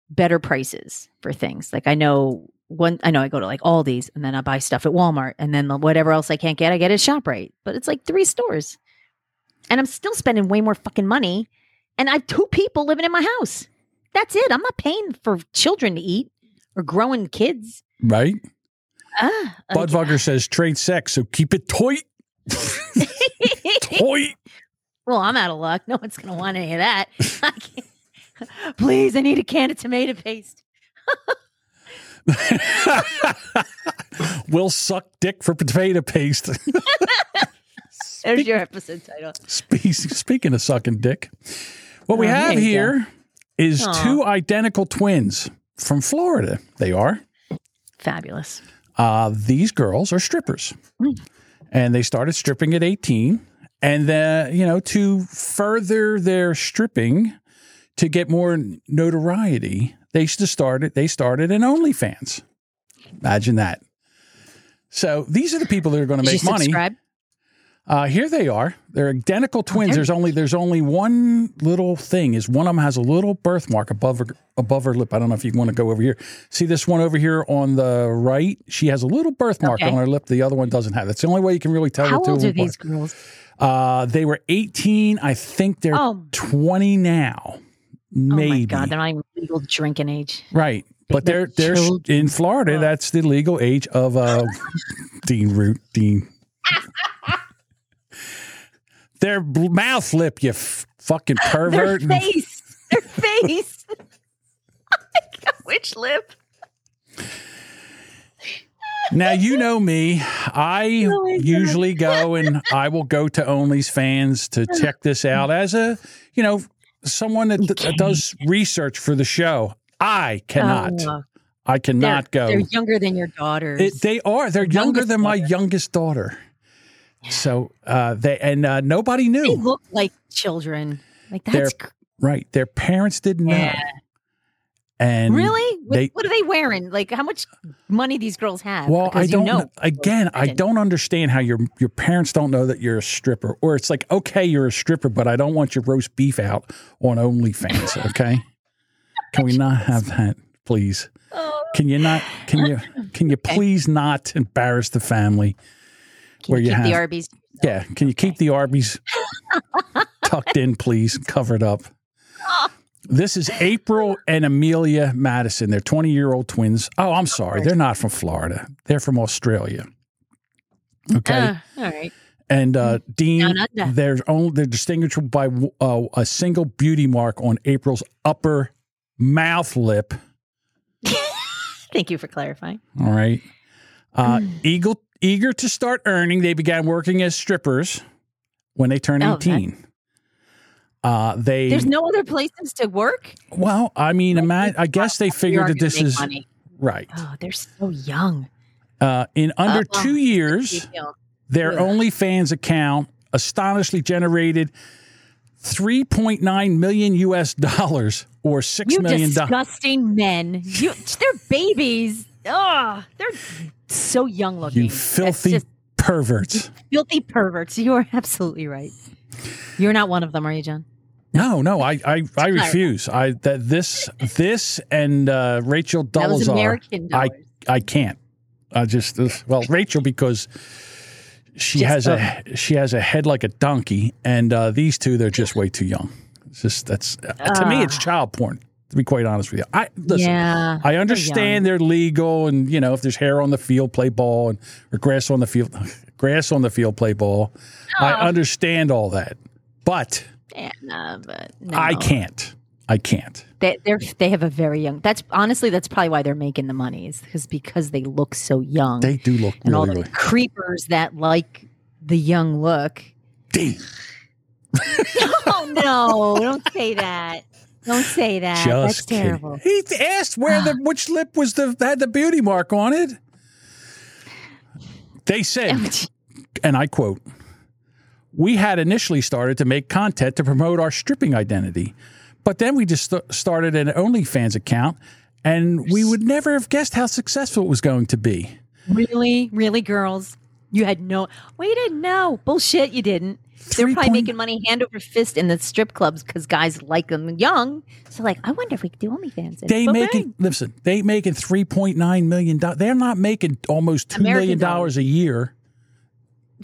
Speaker 1: better prices for things. Like I know one, I know I go to like Aldi's and then I buy stuff at Walmart and then whatever else I can't get, I get at ShopRite. But it's like three stores. And I'm still spending way more fucking money. And I have two people living in my house. That's it. I'm not paying for children to eat or growing kids.
Speaker 2: Right?
Speaker 1: Ah,
Speaker 2: Budvugger says trade sex, so keep it tight. tight.
Speaker 1: Well, I'm out of luck. No one's going to want any of that. I can't- Please, I need a can of tomato paste.
Speaker 2: we'll suck dick for potato paste.
Speaker 1: There's your episode title.
Speaker 2: Spe- Speaking of sucking dick, what we
Speaker 1: Oh,
Speaker 2: have here is
Speaker 1: Aw.
Speaker 2: two identical twins from Florida. They are.
Speaker 1: Fabulous.
Speaker 2: Uh, these girls are strippers, and they started stripping at 18. And then, you know, to further their stripping, to get more notoriety, they just started. They started an OnlyFans. Imagine that. So these are the people that are going to make money. Uh, here they are. They're identical twins. There's only there's only one little thing. Is one of them has a little birthmark above her above her lip. I don't know if you want to go over here. See this one over here on the right? She has a little birthmark
Speaker 1: Okay.
Speaker 2: on her lip. The other one doesn't have. That's the only way you can really tell
Speaker 1: How
Speaker 2: the two
Speaker 1: old
Speaker 2: of
Speaker 1: are
Speaker 2: them
Speaker 1: these girls?
Speaker 2: Uh, they were 18. I think they're
Speaker 1: Oh.
Speaker 2: 20 now. Maybe.
Speaker 1: Oh my God, they're not even legal drinking age.
Speaker 2: Right. But they're
Speaker 1: they're
Speaker 2: in Florida. That's the legal age of uh, Dean Root Dean. Their mouth lip, you f- fucking
Speaker 1: Their
Speaker 2: pervert.
Speaker 1: face. Their face. Which lip?
Speaker 2: now you know me. I
Speaker 1: Oh
Speaker 2: usually go and I will go to Only's fans to check this out as a you know someone that, that does research for the show. I cannot.
Speaker 1: Oh,
Speaker 2: I cannot
Speaker 1: they're,
Speaker 2: go.
Speaker 1: They're younger than your daughters.
Speaker 2: It, they are. They're younger than my youngest daughter. So uh, they and uh, nobody knew.
Speaker 1: they look like children. Like that's
Speaker 2: right. Their parents didn't know. And
Speaker 1: really. What,
Speaker 2: they
Speaker 1: what are they wearing? Like how much money these girls have?
Speaker 2: well, I
Speaker 1: Because you
Speaker 2: don't
Speaker 1: know.
Speaker 2: again. I don't understand how your your parents don't know that you're a stripper, or it's like okay, you're a stripper, but I don't want your roast beef out on OnlyFans. Okay, can we not have that, please?
Speaker 1: Oh.
Speaker 2: Can you not? Can you? Can you please not embarrass the family?
Speaker 1: Can
Speaker 2: where
Speaker 1: you
Speaker 2: you
Speaker 1: keep the Arby's.
Speaker 2: Yeah. Can you keep the Arby's tucked in, please, covered up? Oh. This is April and Amelia Madison. They're 20 year old twins. Oh, I'm sorry. They're not from Florida. They're from Australia. Okay.
Speaker 1: Ah, all right.
Speaker 2: and uh, Dean, they're, only, they're distinguishable by uh, a single beauty mark on April's upper mouth lip.
Speaker 1: Thank you for clarifying.
Speaker 2: All right. Uh,
Speaker 1: Mm.
Speaker 2: eagle, eager to start earning, they began working as strippers when they turned
Speaker 1: Oh, that-
Speaker 2: 18. Uh, they
Speaker 1: There's no other places to work.
Speaker 2: well, I mean, ima- I guess they figured that this is
Speaker 1: money.
Speaker 2: right.
Speaker 1: Oh, they're so young.
Speaker 2: Uh, in under
Speaker 1: Uh,
Speaker 2: two years, their
Speaker 1: Ugh.
Speaker 2: OnlyFans account astonishingly generated 3.9 million US dollars or six
Speaker 1: You
Speaker 2: million dollars.
Speaker 1: disgusting men. You, they're babies. Oh, they're so young looking.
Speaker 2: You filthy
Speaker 1: just
Speaker 2: perverts.
Speaker 1: filthy perverts. You are absolutely right. You're not one of them, are you, John?
Speaker 2: No, no, I, I, I refuse. I that this, this, and uh, Rachel Dolezal. I. I can't. I just well, Rachel because she
Speaker 1: Just
Speaker 2: has a she has a head like a donkey, and uh, these two they're just way too young. It's just that's to me it's child porn. To be quite honest with you, I listen.
Speaker 1: Yeah,
Speaker 2: I
Speaker 1: they're
Speaker 2: understand they're legal, and you know if there's hair on the field, play ball, and or grass on the field, grass on the field, play ball. I oh. understand all that, but
Speaker 1: Yeah, but no.
Speaker 2: I can't. I can't.
Speaker 1: They, they're they have a very young. That's honestly that's probably why they're making the money is because because they look so young.
Speaker 2: They do look
Speaker 1: and all the
Speaker 2: really.
Speaker 1: creepers that like the young look.
Speaker 2: Damn.
Speaker 1: oh no! Don't say that. Don't say that. That's
Speaker 2: kidding.
Speaker 1: terrible.
Speaker 2: He asked where the ah. which lip was the had the beauty mark on it. They said, and I quote, "We had initially started to make content to promote our stripping identity, but then we just st- started an OnlyFans account, and we would never have guessed how successful it was going to be."
Speaker 1: Really, really, girls. You had no. We didn't know. Bullshit. You didn't. They're probably
Speaker 2: point-
Speaker 1: making money hand over fist in the strip clubs because guys like them young. So, like, I wonder if we could do OnlyFans.
Speaker 2: They
Speaker 1: ba-bang.
Speaker 2: making listen. They making three point nine million dollars. They're not making almost two million
Speaker 1: American
Speaker 2: dollars a year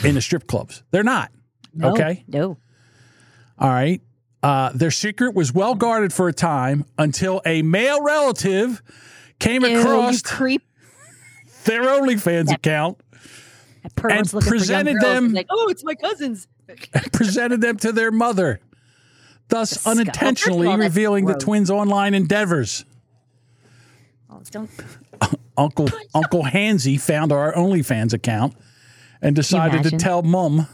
Speaker 2: in the strip clubs. They're not.
Speaker 1: No,
Speaker 2: Okay.
Speaker 1: No.
Speaker 2: All right. Uh, their secret was well guarded for a time until a male relative came
Speaker 1: Ew,
Speaker 2: across
Speaker 1: creep.
Speaker 2: their OnlyFans account and
Speaker 1: looking for young
Speaker 2: presented them
Speaker 1: Like, oh, it's my cousins.
Speaker 2: And presented them to their mother, thus unintentionally
Speaker 1: first of all, that's
Speaker 2: revealing the twins' online endeavors.
Speaker 1: Oh, don't.
Speaker 2: Uncle Uncle Hansy found our OnlyFans account and decided to tell mom.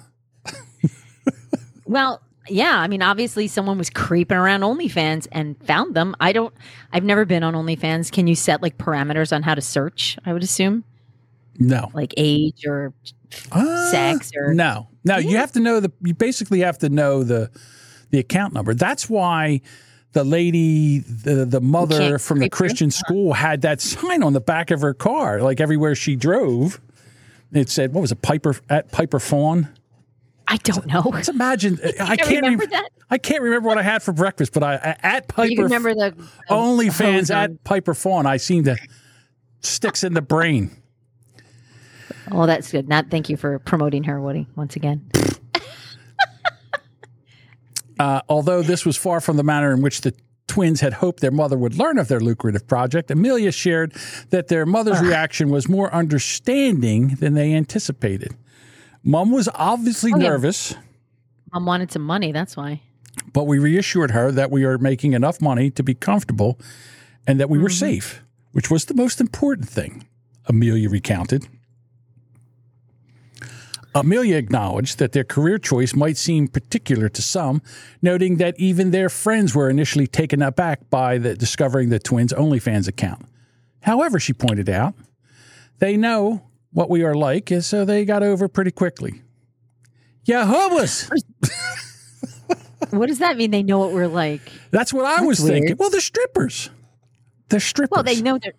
Speaker 1: Well, yeah. I mean, obviously, someone was creeping around OnlyFans and found them. I don't. I've never been on OnlyFans. Can you set like parameters on how to search? I would assume
Speaker 2: No.
Speaker 1: like age or sex or
Speaker 2: Uh, No, no. You have to know the. You basically have to know the the account number. That's why the lady, the the mother from the. Christian school, had that sign on the back of her car, like everywhere she drove. It said, "What was it? Piper at Piper Fawn."
Speaker 1: I don't know.
Speaker 2: Let's imagine. I can't
Speaker 1: remember
Speaker 2: rem-
Speaker 1: that?
Speaker 2: I can't remember what I had for breakfast, but I at Piper.
Speaker 1: You remember the, the
Speaker 2: OnlyFans
Speaker 1: hose on-
Speaker 2: at Piper Fawn. I seem to sticks in the brain.
Speaker 1: Oh, that's good. Not thank you for promoting her, Woody, once again.
Speaker 2: Uh, although this was far from the manner in which the twins had hoped their mother would learn of their lucrative project, Amelia shared that their mother's reaction was more understanding than they anticipated. Mom was obviously
Speaker 1: Oh, yeah.
Speaker 2: nervous,
Speaker 1: Mom wanted some money. That's why.
Speaker 2: but we reassured her that we are making enough money to be comfortable and that we were safe, which was the most important thing, Amelia recounted. Amelia acknowledged that their career choice might seem particular to some, noting that even their friends were initially taken aback by the discovering the twins' OnlyFans account. However, she pointed out, they know what we are like, and so they got over pretty quickly. Yeah, homeless.
Speaker 1: What does that mean? They know what we're like.
Speaker 2: That's what I
Speaker 1: That's
Speaker 2: was thinking. Well, they're strippers. They're strippers.
Speaker 1: Well, they know they're.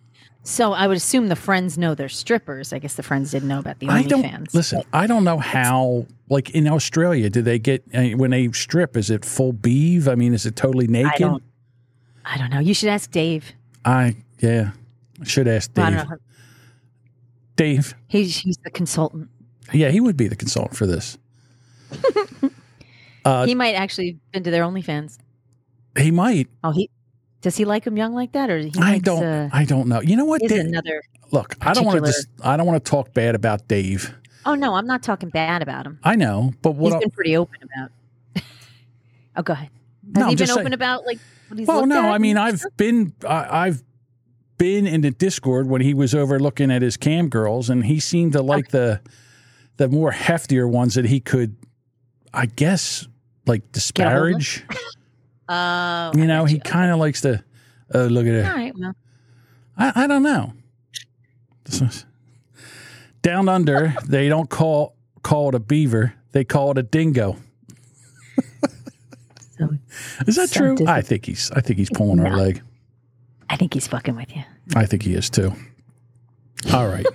Speaker 1: So I would assume the friends know they're strippers. I guess the friends didn't know about the
Speaker 2: I don't
Speaker 1: OnlyFans.
Speaker 2: listen. I don't know how. Like in Australia, do they get uh, when they strip? Is it full beeve? I mean, is it totally naked?
Speaker 1: I don't. I don't know. You should ask Dave.
Speaker 2: I yeah. I should ask Dave.
Speaker 1: don't know.
Speaker 2: Dave.
Speaker 1: He's he's the consultant.
Speaker 2: Yeah, he would be the consultant for this. uh,
Speaker 1: he might actually have been to their OnlyFans.
Speaker 2: he might.
Speaker 1: Oh, he does he like him young like that, or he
Speaker 2: I
Speaker 1: likes,
Speaker 2: don't.
Speaker 1: Uh,
Speaker 2: I don't know. You know what?
Speaker 1: is
Speaker 2: Dave-
Speaker 1: another.
Speaker 2: Look, I don't want to. Just, I don't want to talk bad about Dave.
Speaker 1: Oh no, I'm not talking bad about him.
Speaker 2: I know, but what?
Speaker 1: He's been pretty open about. oh, go ahead. Has
Speaker 2: No,
Speaker 1: he been open
Speaker 2: saying-
Speaker 1: about like what he's
Speaker 2: well, no. I mean, I've
Speaker 1: stuff?
Speaker 2: been. I, I've been in the Discord when he was over looking at his cam girls, and he seemed to like the the more heftier ones that he could, I guess, like
Speaker 1: Get a hold of?
Speaker 2: disparage.
Speaker 1: Oh,
Speaker 2: you know, he kind of likes to uh, look at it.
Speaker 1: all right. Well,
Speaker 2: I, I don't know. Down under, they don't call call it a beaver; they call it a dingo. Is that
Speaker 1: so
Speaker 2: true? I think he's. I think he's pulling our leg.
Speaker 1: I think he's fucking with you.
Speaker 2: I think he is too. All right.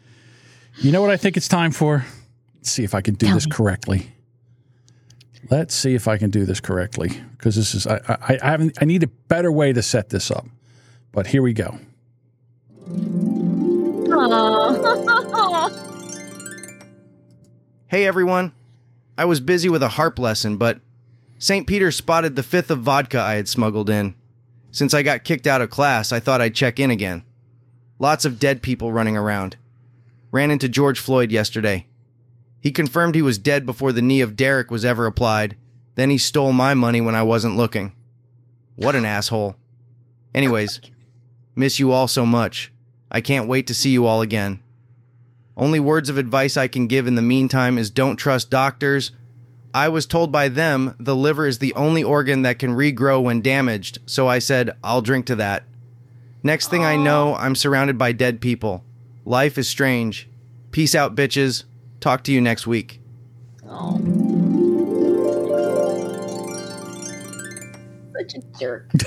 Speaker 2: you know what I think it's time for? Let's see if I can do
Speaker 1: Tell
Speaker 2: this
Speaker 1: me.
Speaker 2: correctly. Let's see if I can do this correctly because this is I, I I haven't I need a better way to set this up. But here we go.
Speaker 14: Hey everyone. I was busy with a harp lesson, but St. Peter spotted the fifth of vodka I had smuggled in. Since I got kicked out of class, I thought I'd check in again. Lots of dead people running around. Ran into George Floyd yesterday. He confirmed he was dead before the knee of Derek was ever applied. Then he stole my money when I wasn't looking. What an asshole. Anyways, miss you all so much. I can't wait to see you all again. Only words of advice I can give in the meantime is don't trust doctors. I was told by them the liver is the only organ that can regrow when damaged, so I said, I'll drink to that. Next thing I know, I'm surrounded by dead people. Life is strange. Peace out, bitches. Talk to you next week. Oh.
Speaker 1: Such a jerk.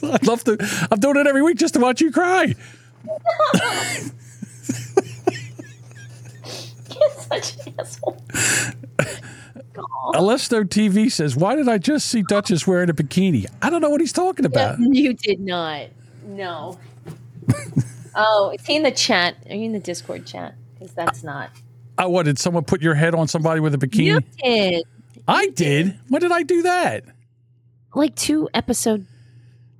Speaker 2: I'd love to. I'm doing it every week just to watch you cry.
Speaker 1: You're such an asshole.
Speaker 2: Alesto TV says, "Why did I just see Duchess wearing a bikini? I don't know what he's talking about."
Speaker 1: You did not. No. oh, is he in the chat? Are you in the Discord chat? Because that's not.
Speaker 2: I what did someone put your head on somebody with a bikini?
Speaker 1: You did.
Speaker 2: I did. When did I do that?
Speaker 1: Like two episode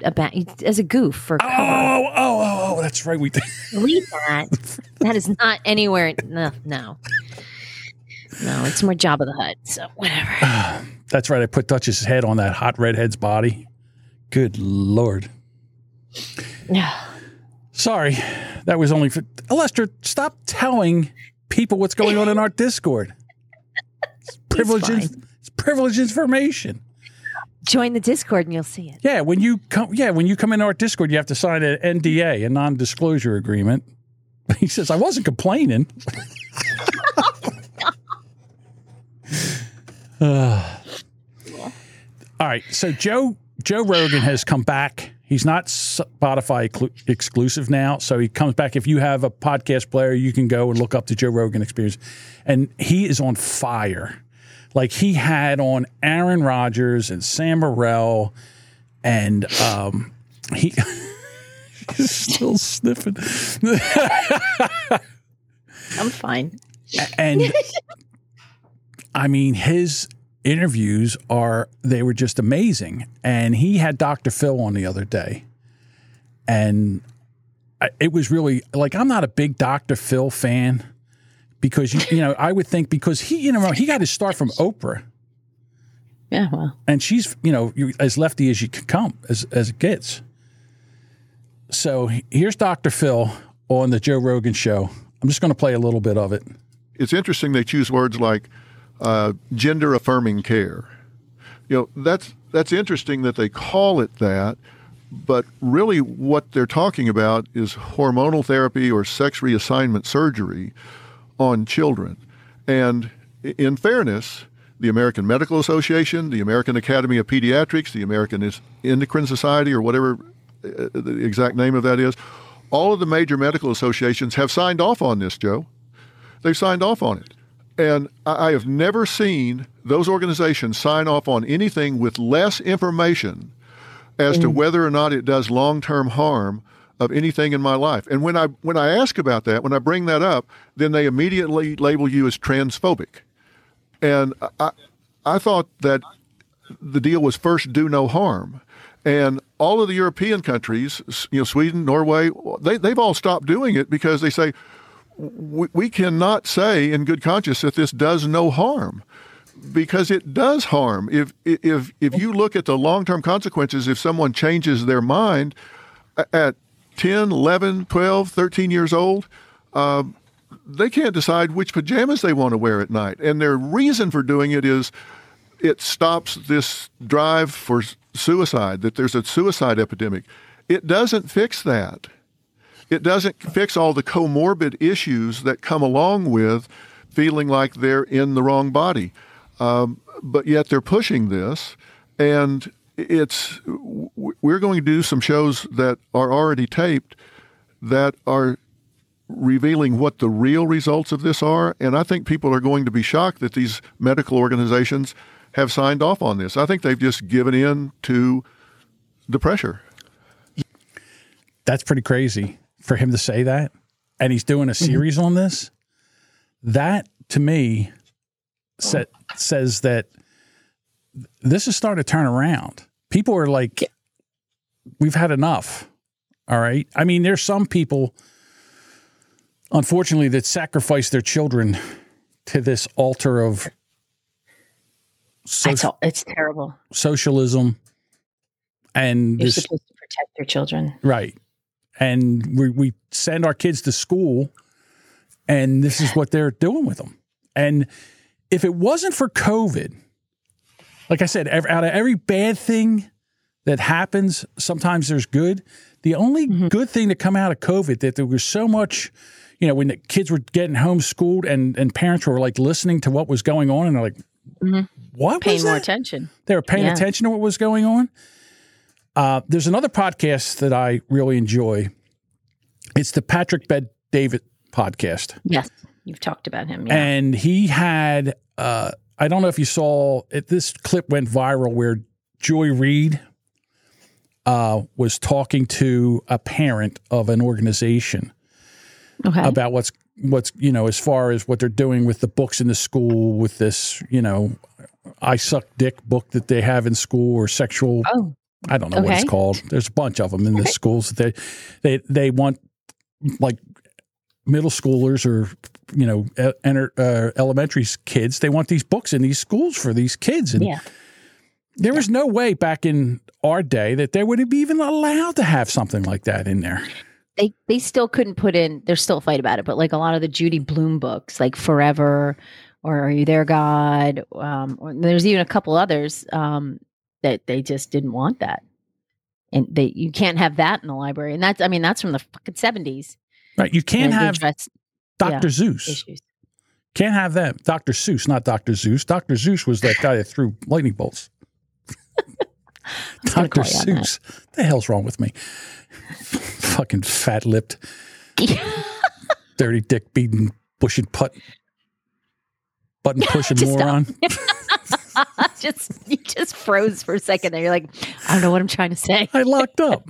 Speaker 1: about as a goof for oh, cover.
Speaker 2: Oh, oh, oh, oh, that's right. We did.
Speaker 1: Delete that. that is not anywhere. No, no, no. It's more Jabba the Hutt. So whatever.
Speaker 2: That's right. I put Duchess's head on that hot redhead's body. Good lord. Sorry, that was only for Lester. Stop telling people what's going on in our Discord. It's privileged. It's privileged information.
Speaker 1: Join the Discord and you'll see it.
Speaker 2: Yeah, when you come, yeah, when you come into our Discord, you have to sign an NDA, a non-disclosure agreement. He says, "I wasn't complaining." Uh, all right, so Joe Joe Rogan has come back. He's not Spotify clu- exclusive now, so he comes back. If you have a podcast player, you can go and look up the Joe Rogan Experience, and he is on fire. Like he had on Aaron Rodgers and Sam Morril, and um, he he's still sniffing.
Speaker 1: I'm fine.
Speaker 2: and I mean, his interviews are they were just amazing. And he had Dr. Phil on the other day, and I- it was really like I'm not a big Dr. Phil fan because you you know I would think because he you know he got his start from Oprah.
Speaker 1: Yeah, well,
Speaker 2: and she's you know as lefty as you can come as as it gets. So here's Dr. Phil on the Joe Rogan show. I'm just going to play a little bit of it.
Speaker 15: it's interesting they choose words like uh, gender affirming care. You know, that's that's interesting that they call it that, but really what they're talking about is hormonal therapy or sex reassignment surgery on children. And in fairness, the American Medical Association, the American Academy of Pediatrics, the American Endocrine Society, or whatever uh, the exact name of that is, all of the major medical associations have signed off on this, Joe. They've signed off on it. And I have never seen those organizations sign off on anything with less information as to mm. whether or not it does long-term harm of anything in my life. And when I when I ask about that, when I bring that up, then they immediately label you as transphobic. And I I thought that the deal was first do no harm. And all of the European countries, you know, Sweden, Norway, they, they've all stopped doing it because they say, we, we cannot say in good conscience that this does no harm because it does harm. If, if, if you look at the long term consequences, if someone changes their mind at 10, 11, 12, 13 years old, uh, they can't decide which pajamas they want to wear at night. And their reason for doing it is it stops this drive for suicide, that there's a suicide epidemic. It doesn't fix that. It doesn't fix all the comorbid issues that come along with feeling like they're in the wrong body. Um, but yet they're pushing this, and it's we're going to do some shows that are already taped that are revealing what the real results of this are. And I think people are going to be shocked that these medical organizations have signed off on this. I think they've just given in to the pressure.
Speaker 2: That's pretty crazy for him to say that. And he's doing a mm-hmm. series on this. That to me sa- oh. says that this is starting to turn around. People are like, we've had enough. All right. I mean, there's some people, unfortunately, that sacrifice their children to this altar of
Speaker 1: It's, all, it's terrible.
Speaker 2: socialism and
Speaker 1: You're
Speaker 2: this
Speaker 1: supposed to protect your children.
Speaker 2: Right. And we, we send our kids to school, and this is what they're doing with them. And if it wasn't for COVID, like I said, out of every bad thing that happens, sometimes there's good. The only mm-hmm. good thing to come out of COVID that there was so much, you know, when the kids were getting homeschooled and and parents were like listening to what was going on, and they're like, mm-hmm. "What
Speaker 1: Paying more
Speaker 2: that?"
Speaker 1: attention.
Speaker 2: They were paying
Speaker 1: Yeah.
Speaker 2: attention to what was going on. Uh, there's another podcast that I really enjoy. It's the Patrick Bet David podcast.
Speaker 1: Yes. You've talked about him. Yeah.
Speaker 2: and he had uh i don't know if you saw it this clip went viral where joy reid uh was talking to a parent of an organization
Speaker 1: okay.
Speaker 2: about what's what's you know as far as what they're doing with the books in the school with this you know i suck dick book that they have in school or sexual
Speaker 1: oh.
Speaker 2: I don't know what it's called. There's a bunch of them in the schools. They they they want like middle schoolers or you know enter, uh, elementary kids. They want these books in these schools for these kids. And
Speaker 1: Yeah.
Speaker 2: there was no way back in our day that they would be even allowed to have something like that in there.
Speaker 1: they they still couldn't put in there's still a fight about it but like a lot of the judy Blume books like forever or are you there god um or there's even a couple others um that they just didn't want that and they you can't have that in the library and that's i mean that's from the fucking 70s
Speaker 2: Right? You can't have
Speaker 1: address-
Speaker 2: Dr.
Speaker 1: yeah,
Speaker 2: Zeus.
Speaker 1: issues
Speaker 2: Can't have that. Dr. Seuss, not Dr. Zeus. Dr. Zeus was that guy that threw lightning bolts. Dr.
Speaker 1: call you on that.
Speaker 2: Seuss. The hell's wrong with me? Fucking fat lipped, dirty dick beating, pushing putt, button pushing moron.
Speaker 1: just you just froze for a second there you're like i don't know what i'm trying to say
Speaker 2: I locked up.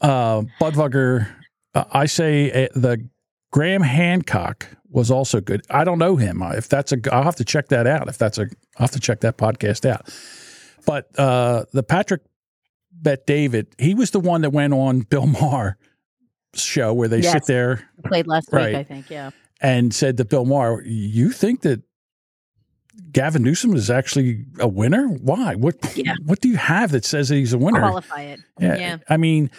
Speaker 2: uh, Budweiser, uh, I say uh, the Graham Hancock was also good. I don't know him. If that's a, I'll have to check that out. If that's a, I'll have to check that podcast out. But uh, the Patrick Bet David, he was the one that went on Bill Maher show where they
Speaker 1: Yes.
Speaker 2: sit there
Speaker 1: played last
Speaker 2: Right.
Speaker 1: week i think yeah
Speaker 2: and said to Bill Maher, "You think that Gavin Newsom is actually a winner? Why? What?
Speaker 1: Yeah.
Speaker 2: What do you have that says that he's a winner?
Speaker 1: qualify it
Speaker 2: Yeah.
Speaker 1: yeah.
Speaker 2: I mean,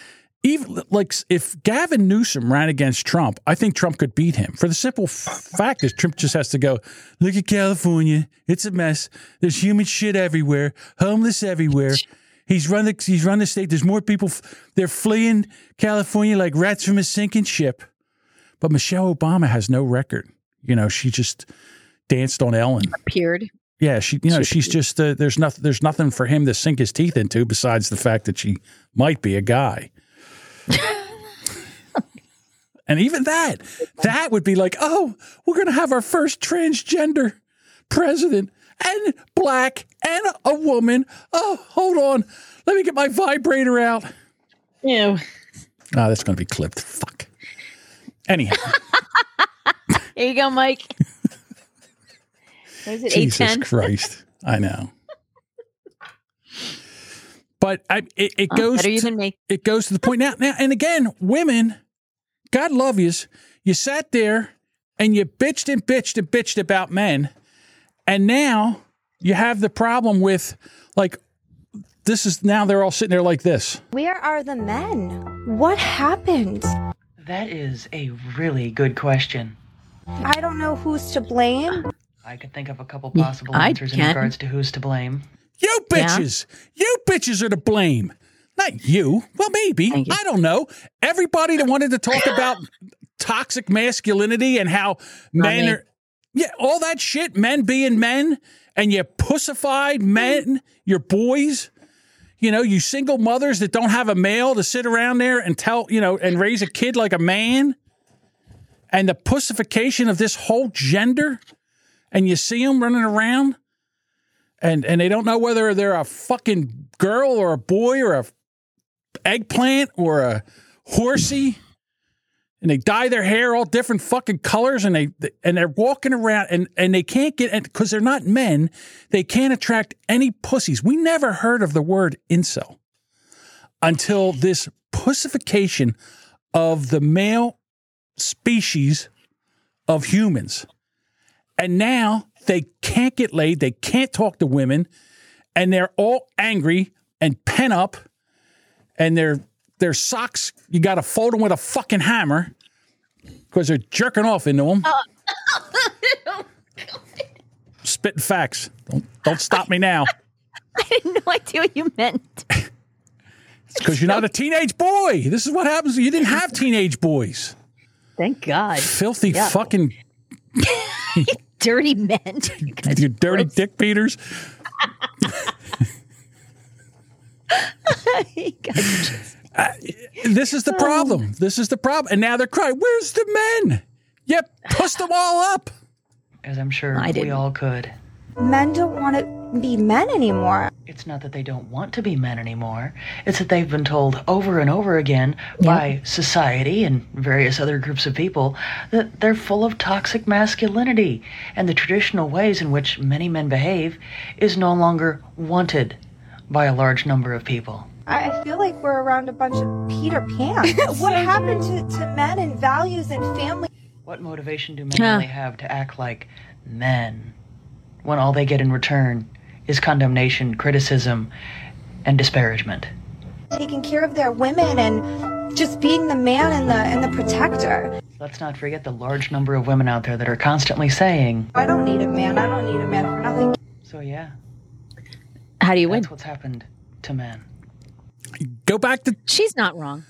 Speaker 2: even like if Gavin Newsom ran against Trump, I think Trump could beat him for the simple f- fact is Trump just has to go, look at California. It's a mess. There's human shit everywhere, homeless everywhere. He's run the he's run the state. There's more people. f- They're fleeing California like rats from a sinking ship. But Michelle Obama has no record. You know, she just danced on Ellen.
Speaker 1: appeared
Speaker 2: Yeah, she. You know, she's just uh, there's nothing. There's nothing for him to sink his teeth into besides the fact that she might be a guy. and even that, that would be like, oh, we're gonna have our first transgender president and black and a woman. Oh, hold on, let me get my vibrator out.
Speaker 1: Ew.
Speaker 2: Ah, that's gonna be clipped. Fuck. Anyhow,
Speaker 1: Here you go, Mike. What is it?
Speaker 2: Jesus. Christ, I know. But I, it, it
Speaker 1: Oh,
Speaker 2: goes
Speaker 1: better you
Speaker 2: to-
Speaker 1: than me.
Speaker 2: it goes to the point now. Now and again, women, God love yous. You sat there and you bitched and bitched and bitched about men, and now you have the problem with like this is now they're all sitting there like this.
Speaker 16: Where are the men? What happened?
Speaker 17: That is a really good question.
Speaker 16: I don't know who's to blame.
Speaker 17: I could think of a couple possible
Speaker 1: I
Speaker 17: answers in
Speaker 1: can.
Speaker 17: regards to who's to blame.
Speaker 2: You bitches, you bitches are to blame. Not you. Well, maybe. I don't know. Everybody that wanted to talk about toxic masculinity and how men
Speaker 1: me.
Speaker 2: are, yeah, all that shit, men being men, and you pussified men, your boys, you know, you single mothers that don't have a male to sit around there and tell, you know, and raise a kid like a man, and the pussification of this whole gender, and you see them running around and and they don't know whether they're a fucking girl or a boy or a eggplant or a horsey and they dye their hair all different fucking colors and they and they're walking around and and they can't get because they're not men they can't attract any pussies. We never heard of the word incel until this pussification of the male species of humans. And now they can't get laid, they can't talk to women, and they're all angry and pent up, and their their socks you got to fold them with a fucking hammer because they're jerking off into them. Spitting facts. Don't don't stop me now.
Speaker 1: I had no idea what you meant.
Speaker 2: It's because you're not a teenage boy. This is what happens. You didn't have teenage boys.
Speaker 1: Thank God.
Speaker 2: Filthy
Speaker 1: Yeah.
Speaker 2: fucking
Speaker 1: dirty men.
Speaker 2: you dirty dick beaters. Uh, this is the um, problem. This is the problem. And now they're crying, Where's the men? Yep, push them all up.
Speaker 17: As I'm sure
Speaker 16: I
Speaker 17: we
Speaker 16: didn't.
Speaker 17: all could.
Speaker 16: Men don't want to be men anymore.
Speaker 17: It's not that they don't want to be men anymore. It's that they've been told over and over again by society and various other groups of people that they're full of toxic masculinity and the traditional ways in which many men behave is no longer wanted by a large number of people.
Speaker 16: I I feel like we're around a bunch of Peter Pan. what happened to, to men and values and family?
Speaker 17: What motivation do men
Speaker 16: Huh.
Speaker 17: really have to act like men when all they get in return is condemnation, criticism, and disparagement?
Speaker 16: Taking care of their women and just being the man and the and the protector.
Speaker 17: Let's not forget the large number of women out there that are constantly saying,
Speaker 16: I don't need a man. I don't need a man for nothing.
Speaker 17: So yeah,
Speaker 1: How do you win?
Speaker 17: that's what's happened to men.
Speaker 2: Go back to
Speaker 1: She's not wrong.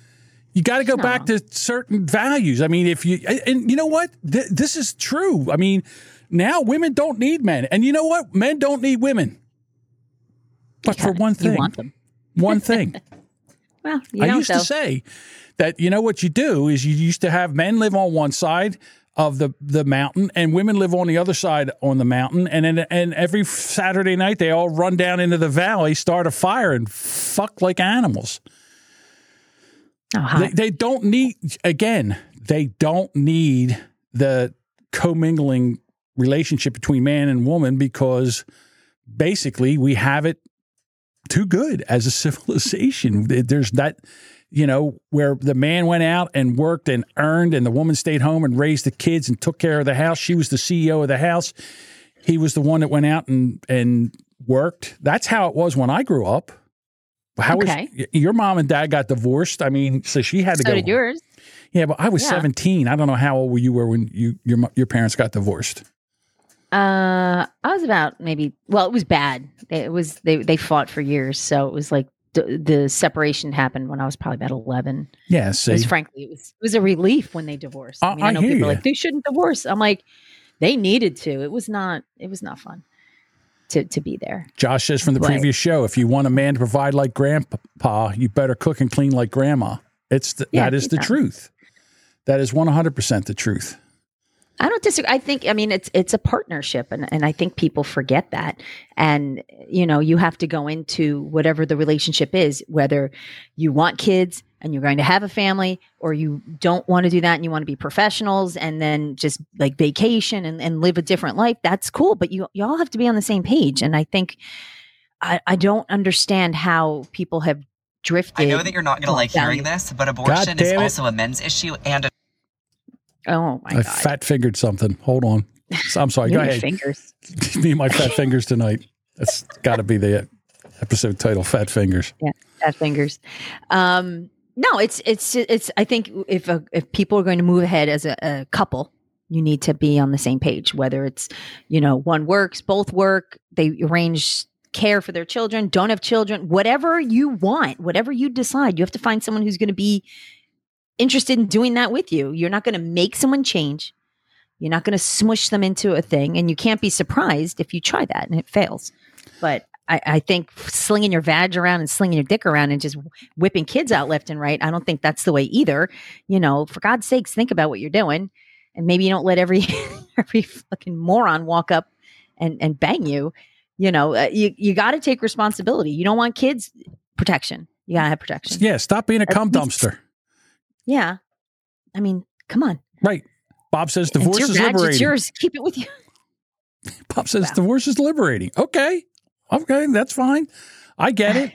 Speaker 2: You got to go back to certain values. I mean, if you and- you know what, Th- this is true. I mean, now women don't need men, and you know what, men don't need women. But for one thing,
Speaker 1: want them.
Speaker 2: one thing.
Speaker 1: Well, you
Speaker 2: I
Speaker 1: don't,
Speaker 2: used
Speaker 1: though.
Speaker 2: to say that you know what you do is you used to have men live on one side of the the mountain and women live on the other side on the mountain and then and every Saturday night they all run down into the valley, start a fire and fuck like animals.
Speaker 1: Oh,
Speaker 2: They, they don't need again. They don't need the commingling relationship between man and woman because basically we have it too good as a civilization. There's that, you know, where the man went out and worked and earned, and the woman stayed home and raised the kids and took care of the house. She was the CEO of the house. He was the one that went out and and worked. That's how it was when I grew up. How was your mom and dad got divorced? I mean, so she had to
Speaker 1: So
Speaker 2: go.
Speaker 1: did yours.
Speaker 2: Yeah, but I was
Speaker 1: Yeah.
Speaker 2: 17. I don't know how old were you were when you your your parents got divorced.
Speaker 1: Uh, I was about maybe. Well, it was bad. It was they they fought for years, so it was like the, the separation happened when I was probably about eleven.
Speaker 2: Yeah,
Speaker 1: It was frankly, it was it was a relief when they divorced.
Speaker 2: I-
Speaker 1: I, mean, I,
Speaker 2: I
Speaker 1: know
Speaker 2: hear
Speaker 1: people are
Speaker 2: you.
Speaker 1: like they shouldn't divorce. I'm like, they needed to. It was not. It was not fun to to be there.
Speaker 2: Josh says from the
Speaker 1: But-
Speaker 2: previous show, if you want a man to provide like grandpa, you better cook and clean like grandma. It's the,
Speaker 1: Yeah,
Speaker 2: that is the
Speaker 1: yeah.
Speaker 2: truth. That is 100% the truth.
Speaker 1: I don't disagree. I think I mean it's it's a partnership and, and I think people forget that. And you know, you have to go into whatever the relationship is, whether you want kids and you're going to have a family or you don't want to do that and you want to be professionals and then just like vacation and, and live a different life, that's cool. But you you all have to be on the same page. And I think I, I don't understand how people have drifted.
Speaker 18: I know that you're not going to like
Speaker 1: down
Speaker 18: hearing this, but abortion is also a men's issue and a
Speaker 1: Oh my
Speaker 2: I fat fingered something. Hold on. I'm sorry. Go ahead.
Speaker 1: fingers.
Speaker 2: Me and my fat fingers tonight. That's got to be the episode title Fat Fingers.
Speaker 1: Yeah, fat fingers. Um, no, it's it's it's. I think if a, if people are going to move ahead as a, a couple, you need to be on the same page. Whether it's you know one works, both work, they arrange care for their children, don't have children, whatever you want, whatever you decide, you have to find someone who's going to be interested in doing that with you. You're not going to make someone change. You're not going to smush them into a thing, and you can't be surprised if you try that and it fails. But I, I think slinging your vag around and slinging your dick around and just whipping kids out left and right, I don't think that's the way either. You know, for God's sakes, think about what you're doing, and maybe you don't let every every fucking moron walk up and and bang you. You know, uh, you you got to take responsibility. You don't want kids protection. You gotta have protection.
Speaker 2: Yeah, stop being a
Speaker 1: At
Speaker 2: cum
Speaker 1: least-
Speaker 2: dumpster.
Speaker 1: Yeah, I mean, come on.
Speaker 2: Right. Bob says divorce is
Speaker 1: vag,
Speaker 2: liberating.
Speaker 1: It's yours. Keep it with you.
Speaker 2: Bob says divorce is liberating. Okay. Okay, that's fine. I get it.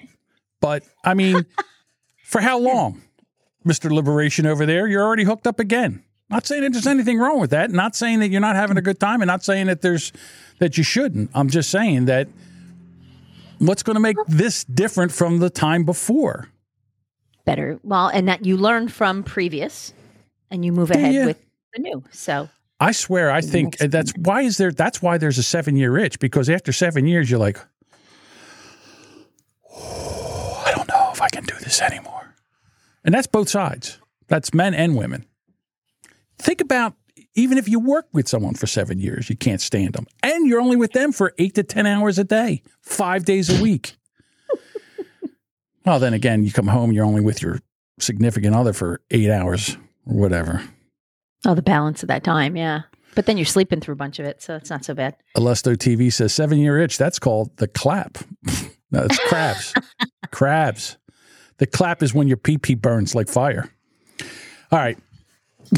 Speaker 2: But I mean, for how long, Mr. Liberation over there? You're already hooked up again. Not saying that there's anything wrong with that. Not saying that you're not having a good time and not saying that there's that you shouldn't. I'm just saying that what's going to make this different from the time before?
Speaker 1: Better. Well, and that you learn from previous, and you move
Speaker 2: Yeah,
Speaker 1: ahead
Speaker 2: yeah.
Speaker 1: with the new. So
Speaker 2: I swear, I think that's why is there. That's why there's a seven year itch because after seven years, you're like, "Oh, I don't know if I can do this anymore, and that's both sides. That's men and women. Think about even if you work with someone for seven years, you can't stand them, and you're only with them for eight to ten hours a day, five days a week. Well, then again, you come home, you're only with your significant other for eight hours or whatever.
Speaker 1: Oh, the balance of that time, yeah. But then you're sleeping through a bunch of it, so it's not so bad.
Speaker 2: Alesto TV says seven year itch. That's called the clap. no, it's crabs. crabs. The clap is when your pee pee burns like fire. All right.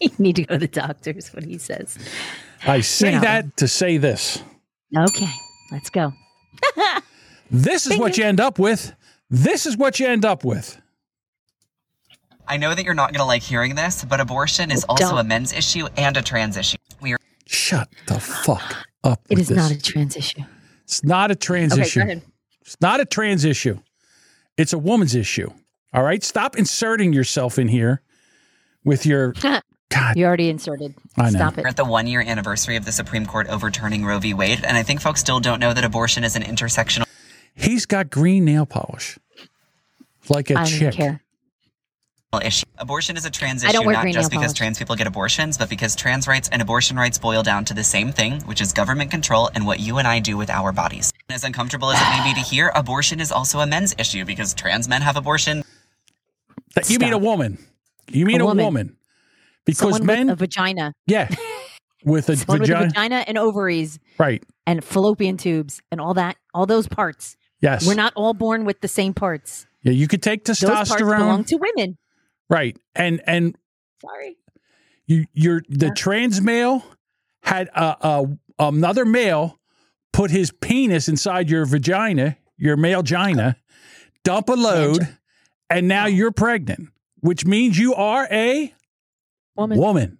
Speaker 1: you need to go to the doctor, is what he says.
Speaker 2: I say
Speaker 1: You know.
Speaker 2: that to say this.
Speaker 1: Okay, let's go.
Speaker 2: This is what you end up with. This is what you end up with.
Speaker 18: I know that you're not going to like hearing this, but abortion is also
Speaker 1: Don't.
Speaker 18: a men's issue and a trans issue. We are
Speaker 2: Shut the fuck up.
Speaker 1: It
Speaker 2: with
Speaker 1: is
Speaker 2: this.
Speaker 1: not a trans issue.
Speaker 2: It's not a trans
Speaker 1: Okay,
Speaker 2: issue.
Speaker 1: go ahead.
Speaker 2: It's not a trans issue. It's a woman's issue. All right. Stop inserting yourself in here with your. God.
Speaker 1: You already inserted.
Speaker 2: I know.
Speaker 1: Stop
Speaker 18: We're at the one year anniversary of the Supreme Court overturning Roe v. Wade, and I think folks still don't know that abortion is an intersectional
Speaker 2: He's got green nail polish, like a
Speaker 1: I don't
Speaker 2: chick.
Speaker 1: care.
Speaker 18: issue. Abortion is a trans
Speaker 1: I don't
Speaker 18: issue
Speaker 1: wear
Speaker 18: not
Speaker 1: green
Speaker 18: just
Speaker 1: nail
Speaker 18: because
Speaker 1: polish.
Speaker 18: trans people get abortions, but because trans rights and abortion rights boil down to the same thing, which is government control and what you and I do with our bodies. As uncomfortable as it may be to hear, abortion is also a men's issue because trans men have abortion.
Speaker 2: That- You mean a woman? You mean
Speaker 1: A
Speaker 2: a,
Speaker 1: woman.
Speaker 2: woman? Because
Speaker 1: Someone
Speaker 2: men,
Speaker 1: with a vagina.
Speaker 2: yeah, with a
Speaker 1: Someone
Speaker 2: vagina,
Speaker 1: with a vagina and ovaries
Speaker 2: right?
Speaker 1: and fallopian tubes and all that, all those parts.
Speaker 2: Yes.
Speaker 1: We're not all born with the same parts.
Speaker 2: Yeah, you could take testosterone.
Speaker 1: Those parts belong to women.
Speaker 2: right? And and
Speaker 1: Sorry.
Speaker 2: you you're the trans male had a, a another male put his penis inside your vagina, your male gina, dump a load, and now you're pregnant, which means you are a
Speaker 1: Woman.
Speaker 2: woman.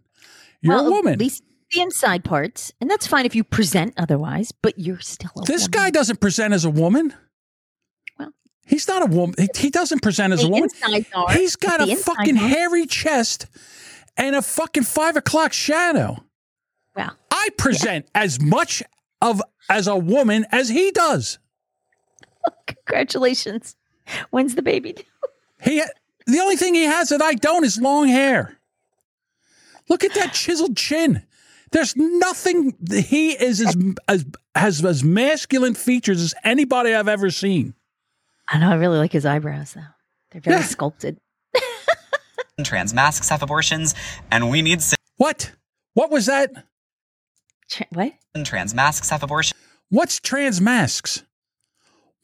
Speaker 2: You're
Speaker 1: Well,
Speaker 2: a woman.
Speaker 1: At least the inside parts. And that's fine if you present otherwise, but you're still a
Speaker 2: this
Speaker 1: woman.
Speaker 2: guy doesn't present as a woman. He's not a woman. He, doesn't present as a woman. He's got a fucking hairy chest and a fucking five o'clock shadow.
Speaker 1: Well,
Speaker 2: I present as much of as a woman as he does.
Speaker 1: Congratulations. When's the baby due?
Speaker 2: He the only thing he has that I don't is long hair. Look at that chiseled chin. There's nothing. He is as, as has as masculine features as anybody I've ever seen.
Speaker 1: I know. I really like his eyebrows, though. They're very sculpted.
Speaker 18: Trans masks have abortions, and we need cis
Speaker 2: What? What was that?
Speaker 1: what?
Speaker 18: trans masks have abortions.
Speaker 2: What's trans masks?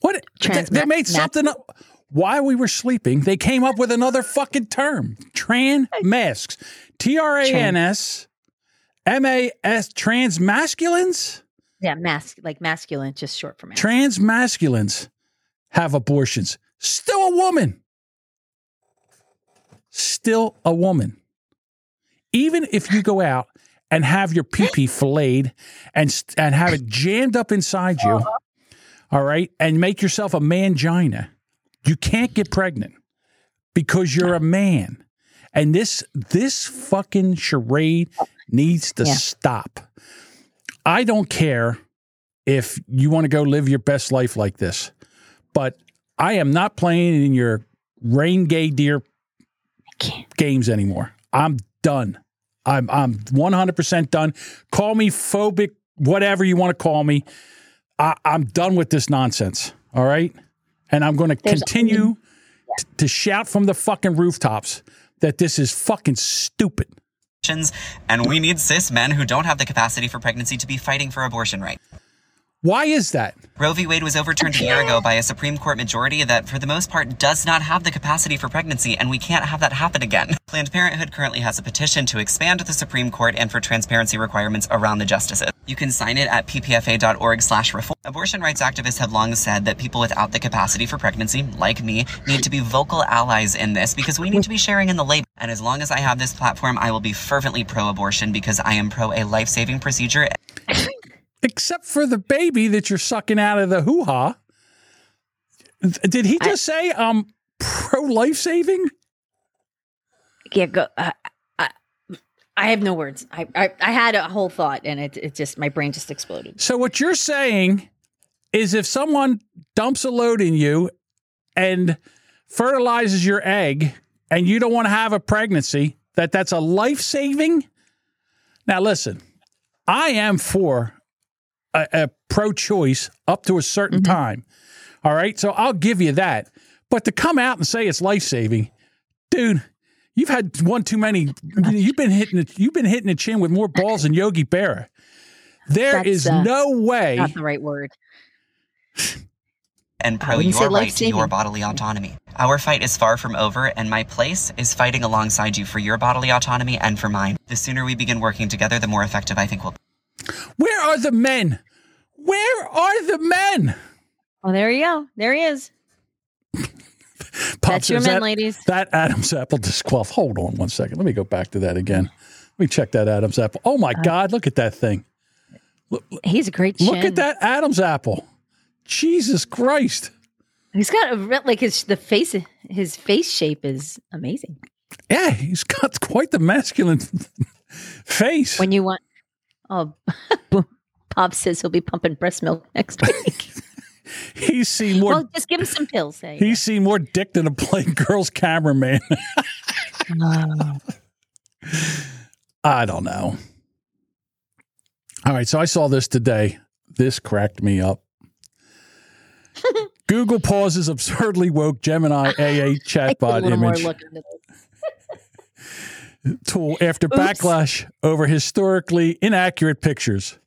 Speaker 2: What?
Speaker 1: Trans
Speaker 2: they, they
Speaker 1: ma-
Speaker 2: made something up. While we were sleeping, they came up with another fucking term. Trans masks. T R A N S M A S. Trans masculines?
Speaker 1: Yeah, mask like masculine, just short for man.
Speaker 2: Trans masculines have abortions. Still a woman. Still a woman. Even if you go out and have your pee pee filleted and, and have it jammed up inside you, all right, and make yourself a mangina, you can't get pregnant because you're a man. And this this fucking charade needs to
Speaker 1: Yeah.
Speaker 2: stop. I don't care if you want to go live your best life like this, but I am not playing in your rain gay deer games anymore. I'm done. I'm I'm 100% done. Call me phobic, whatever you want to call me. I, I'm done with this nonsense. All right, and I'm going to
Speaker 1: There's
Speaker 2: continue t- to shout from the fucking rooftops that this is fucking stupid.
Speaker 18: And we need cis men who don't have the capacity for pregnancy to be fighting for abortion rights.
Speaker 2: Why is that?
Speaker 18: Roe v. Wade was overturned a year ago by a Supreme Court majority that, for the most part, does not have the capacity for pregnancy, and we can't have that happen again. Planned Parenthood currently has a petition to expand the Supreme Court and for transparency requirements around the justices. You can sign it at ppfa.org/reform. Abortion rights activists have long said that people without the capacity for pregnancy, like me, need to be vocal allies in this because we need to be sharing in the labor. And as long as I have this platform, I will be fervently pro-abortion because I am pro a life-saving procedure
Speaker 2: Except for the baby that you're sucking out of the hoo ha. Did he just say um pro life saving?
Speaker 1: Yeah, go. Uh, I, I have no words. I, I I had a whole thought, and it it just my brain just exploded.
Speaker 2: So what you're saying is if someone dumps a load in you and fertilizes your egg and you don't want to have a pregnancy, that that's a life saving? Now listen, I am for a, a pro choice up to a certain time. All right, so I'll give you that. But to come out and say it's life saving, dude, you've had one too many. You've been hitting it. You've been hitting the chin with more balls than Yogi Berra. There
Speaker 1: That's,
Speaker 2: is
Speaker 1: uh,
Speaker 2: no way.
Speaker 1: Not the right word.
Speaker 18: and pro
Speaker 1: wouldn't say
Speaker 18: your right to
Speaker 1: life-saving.
Speaker 18: your bodily autonomy. Our fight is far from over, and my place is fighting alongside you for your bodily autonomy and for mine. The sooner we begin working together, the more effective I think we'll
Speaker 2: Where are the men? Where are the men?
Speaker 1: Oh, there you go. There he is.
Speaker 2: Pop
Speaker 1: That's your men,
Speaker 2: that,
Speaker 1: ladies.
Speaker 2: That Adam's apple disqualif. Hold on one second. Let me go back to that again. Let me check that Adam's apple. Oh my uh, God! Look at that thing.
Speaker 1: He's a great
Speaker 2: Look
Speaker 1: chin.
Speaker 2: at that Adam's apple. Jesus Christ!
Speaker 1: He's got a like his the face. His face shape is amazing.
Speaker 2: Yeah, he's got quite the masculine face.
Speaker 1: When you want, oh, Pop says he'll be pumping breast milk next week.
Speaker 2: He's seen more.
Speaker 1: well, just give him some pills. Hey.
Speaker 2: He's seen more dick than a plain girl's cameraman.
Speaker 1: Oh.
Speaker 2: I don't know. All right, so I saw this today. This cracked me up. Google pauses absurdly woke Gemini AA chatbot image
Speaker 1: look into this.
Speaker 2: Tool after backlash over historically inaccurate pictures.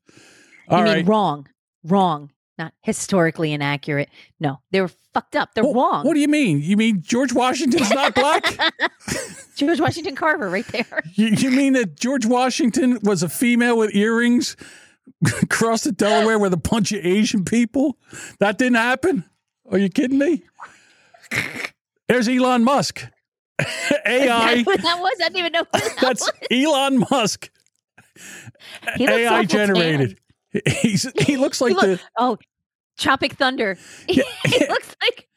Speaker 2: All
Speaker 1: I mean, wrong, wrong, not historically inaccurate. No, they were fucked up. They're wrong.
Speaker 2: What do you mean? You mean George Washington's not black?
Speaker 1: George Washington Carver, right there.
Speaker 2: you, you mean that George Washington was a female with earrings across the Delaware with a bunch of Asian people? That didn't happen? Are you kidding me? There's Elon Musk. AI.
Speaker 1: That what that was? I didn't even know. That
Speaker 2: That's
Speaker 1: was.
Speaker 2: Elon Musk. AI generated. He's he looks like
Speaker 1: He look-
Speaker 2: the
Speaker 1: oh, Tropic Thunder. he looks like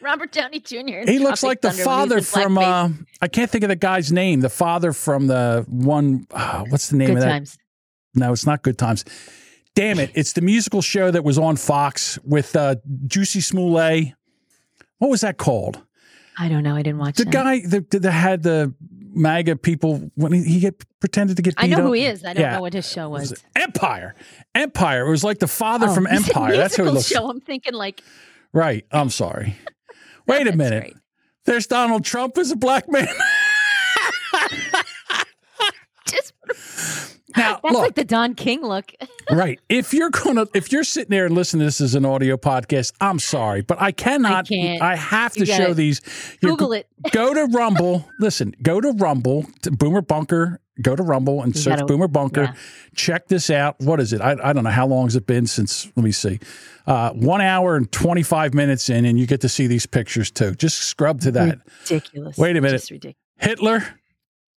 Speaker 1: Robert Downey Jr.
Speaker 2: he looks like the
Speaker 1: Thunder when
Speaker 2: father
Speaker 1: he was in
Speaker 2: from uh, I can't think of the guy's name. The father from the one uh, what's the name
Speaker 1: Good
Speaker 2: of that?
Speaker 1: Times.
Speaker 2: No, it's not Good Times. Damn it! It's the musical show that was on Fox with uh, Jussie Smollett. What was that called?
Speaker 1: I don't know. I didn't watch
Speaker 2: The
Speaker 1: that.
Speaker 2: guy that, that had the MAGA people when he, he get pretended to get.
Speaker 1: I know
Speaker 2: up.
Speaker 1: who he is. I don't
Speaker 2: Yeah.
Speaker 1: know what his show was.
Speaker 2: Empire. Empire. It was like the father
Speaker 1: Oh,
Speaker 2: from Empire. That's who it looks.
Speaker 1: show. I'm thinking like
Speaker 2: Right. I'm sorry. Wait a minute. There's Donald Trump as a black man.
Speaker 1: just
Speaker 2: now,
Speaker 1: that's
Speaker 2: look.
Speaker 1: like the Don King look.
Speaker 2: right. If you're gonna, if you're sitting there and listening to this as an audio podcast, I'm sorry, but I cannot.
Speaker 1: can't.
Speaker 2: I have to show these. You
Speaker 1: Google
Speaker 2: go-
Speaker 1: it.
Speaker 2: Go to Rumble. Listen. Go to Rumble. To Boomer Bunker. Go to Rumble and
Speaker 1: You
Speaker 2: search
Speaker 1: gotta-
Speaker 2: Boomer Bunker.
Speaker 1: yeah.
Speaker 2: Check this out. What is it? I, I don't know how long has it been since. Let me see. Uh, one hour and 25 minutes in, and you get to see these pictures too. Just scrub to that.
Speaker 1: Ridiculous.
Speaker 2: Wait a minute. Hitler.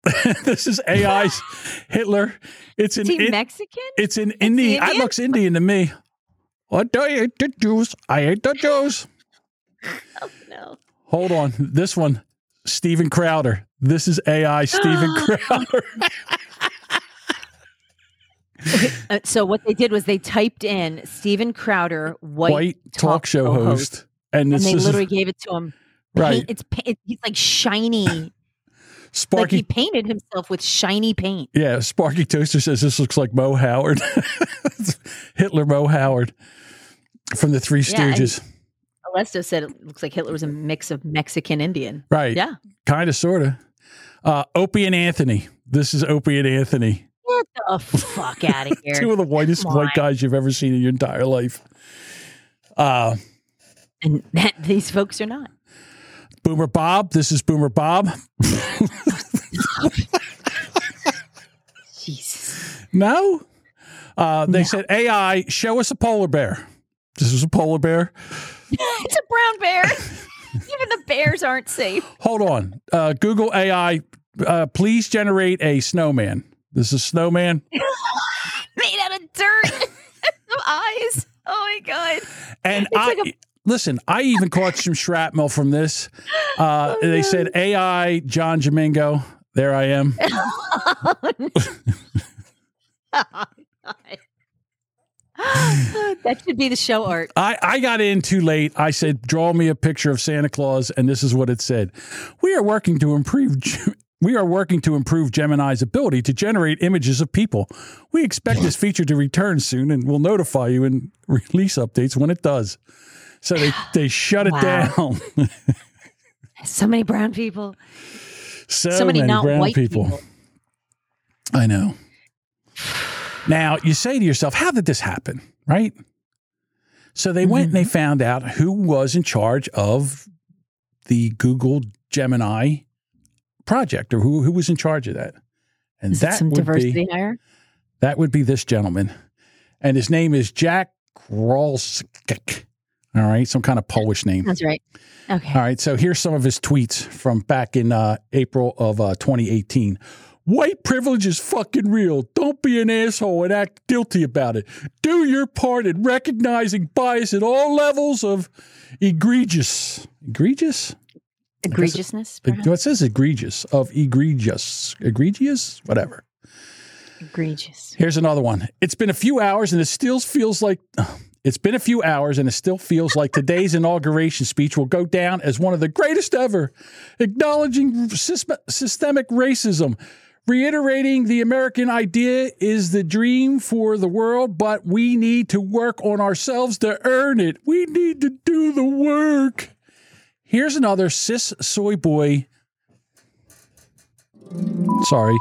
Speaker 2: this is AI's Hitler. It's an
Speaker 1: Is he
Speaker 2: it-
Speaker 1: Mexican?
Speaker 2: It's an Indian.
Speaker 1: Indian?
Speaker 2: looks Indian to me. What do hate the Jews. I hate the Jews.
Speaker 1: Oh no.
Speaker 2: Hold on. This one, Stephen Crowder. This is AI Stephen Crowder.
Speaker 1: Uh, so what they did was they typed in Stephen Crowder, white,
Speaker 2: White talk show host. And
Speaker 1: and
Speaker 2: this
Speaker 1: they
Speaker 2: is
Speaker 1: literally gave it to him.
Speaker 2: Right.
Speaker 1: Paint, it's pa- it, he's like shiny. Like
Speaker 2: Sparky.
Speaker 1: he painted himself with shiny paint.
Speaker 2: yeah, Sparky Toaster says this looks like Moe Howard. Hitler Moe Howard from the Three
Speaker 1: Yeah,
Speaker 2: Stooges.
Speaker 1: Alesto said it looks like Hitler was a mix of Mexican Indian.
Speaker 2: Right.
Speaker 1: Yeah.
Speaker 2: Kind of, sort of. Uh, Opie and Anthony. This is Opie and Anthony.
Speaker 1: Get the fuck out of here.
Speaker 2: Two of the whitest
Speaker 1: Come
Speaker 2: white
Speaker 1: on.
Speaker 2: guys you've ever seen in your entire life. Uh,
Speaker 1: And that, these folks are not.
Speaker 2: Boomer Bob. This is Boomer Bob.
Speaker 1: Jesus.
Speaker 2: No. Uh, they said AI, show us a polar bear. This is a polar bear.
Speaker 1: it's a brown bear. Even the bears aren't safe.
Speaker 2: Hold on. Uh, Google AI, uh, please generate a snowman. This is snowman.
Speaker 1: Made out of dirt. Some eyes. Oh my god.
Speaker 2: And
Speaker 1: It's
Speaker 2: I
Speaker 1: like a-
Speaker 2: listen, I even caught some shrapnel from this. Uh,
Speaker 1: Oh,
Speaker 2: they said AI John Jamingo. There I am.
Speaker 1: that should be the show art.
Speaker 2: I, I got in too late. I said, draw me a picture of Santa Claus, and this is what it said. We are working to improve. We are working to improve Gemini's ability to generate images of people. We expect this feature to return soon, and we'll notify you and release updates when it does. So they, they shut it
Speaker 1: Wow.
Speaker 2: down.
Speaker 1: So many brown people.
Speaker 2: so,
Speaker 1: So many not
Speaker 2: brown
Speaker 1: white
Speaker 2: people.
Speaker 1: people.
Speaker 2: I know. Now you say to yourself, how did this happen? Right? So they went and
Speaker 1: Mm-hmm.
Speaker 2: they found out who was in charge of the Google Gemini project or who, who was in charge of that. And
Speaker 1: Is
Speaker 2: that
Speaker 1: some
Speaker 2: would
Speaker 1: diversity
Speaker 2: be
Speaker 1: hire?
Speaker 2: that would be this gentleman. And his name is Jack Grolskik. All right, some kind of Polish name.
Speaker 1: That's right. Okay.
Speaker 2: All right, so here's some of his tweets from back in uh, April of uh, 2018. White privilege is fucking real. Don't be an asshole and act guilty about it. Do your part in recognizing bias at all levels of egregious. Egregious?
Speaker 1: Egregiousness.
Speaker 2: It, it says egregious, of egregious. Egregious? Whatever.
Speaker 1: Egregious.
Speaker 2: Here's another one. It's been a few hours and it still feels like it's been a few hours and it still feels like today's inauguration speech will go down as one of the greatest ever, acknowledging sys- systemic racism, reiterating the American idea is the dream for the world, but we need to work on ourselves to earn it. We need to do the work. Here's another cis soy boy. Sorry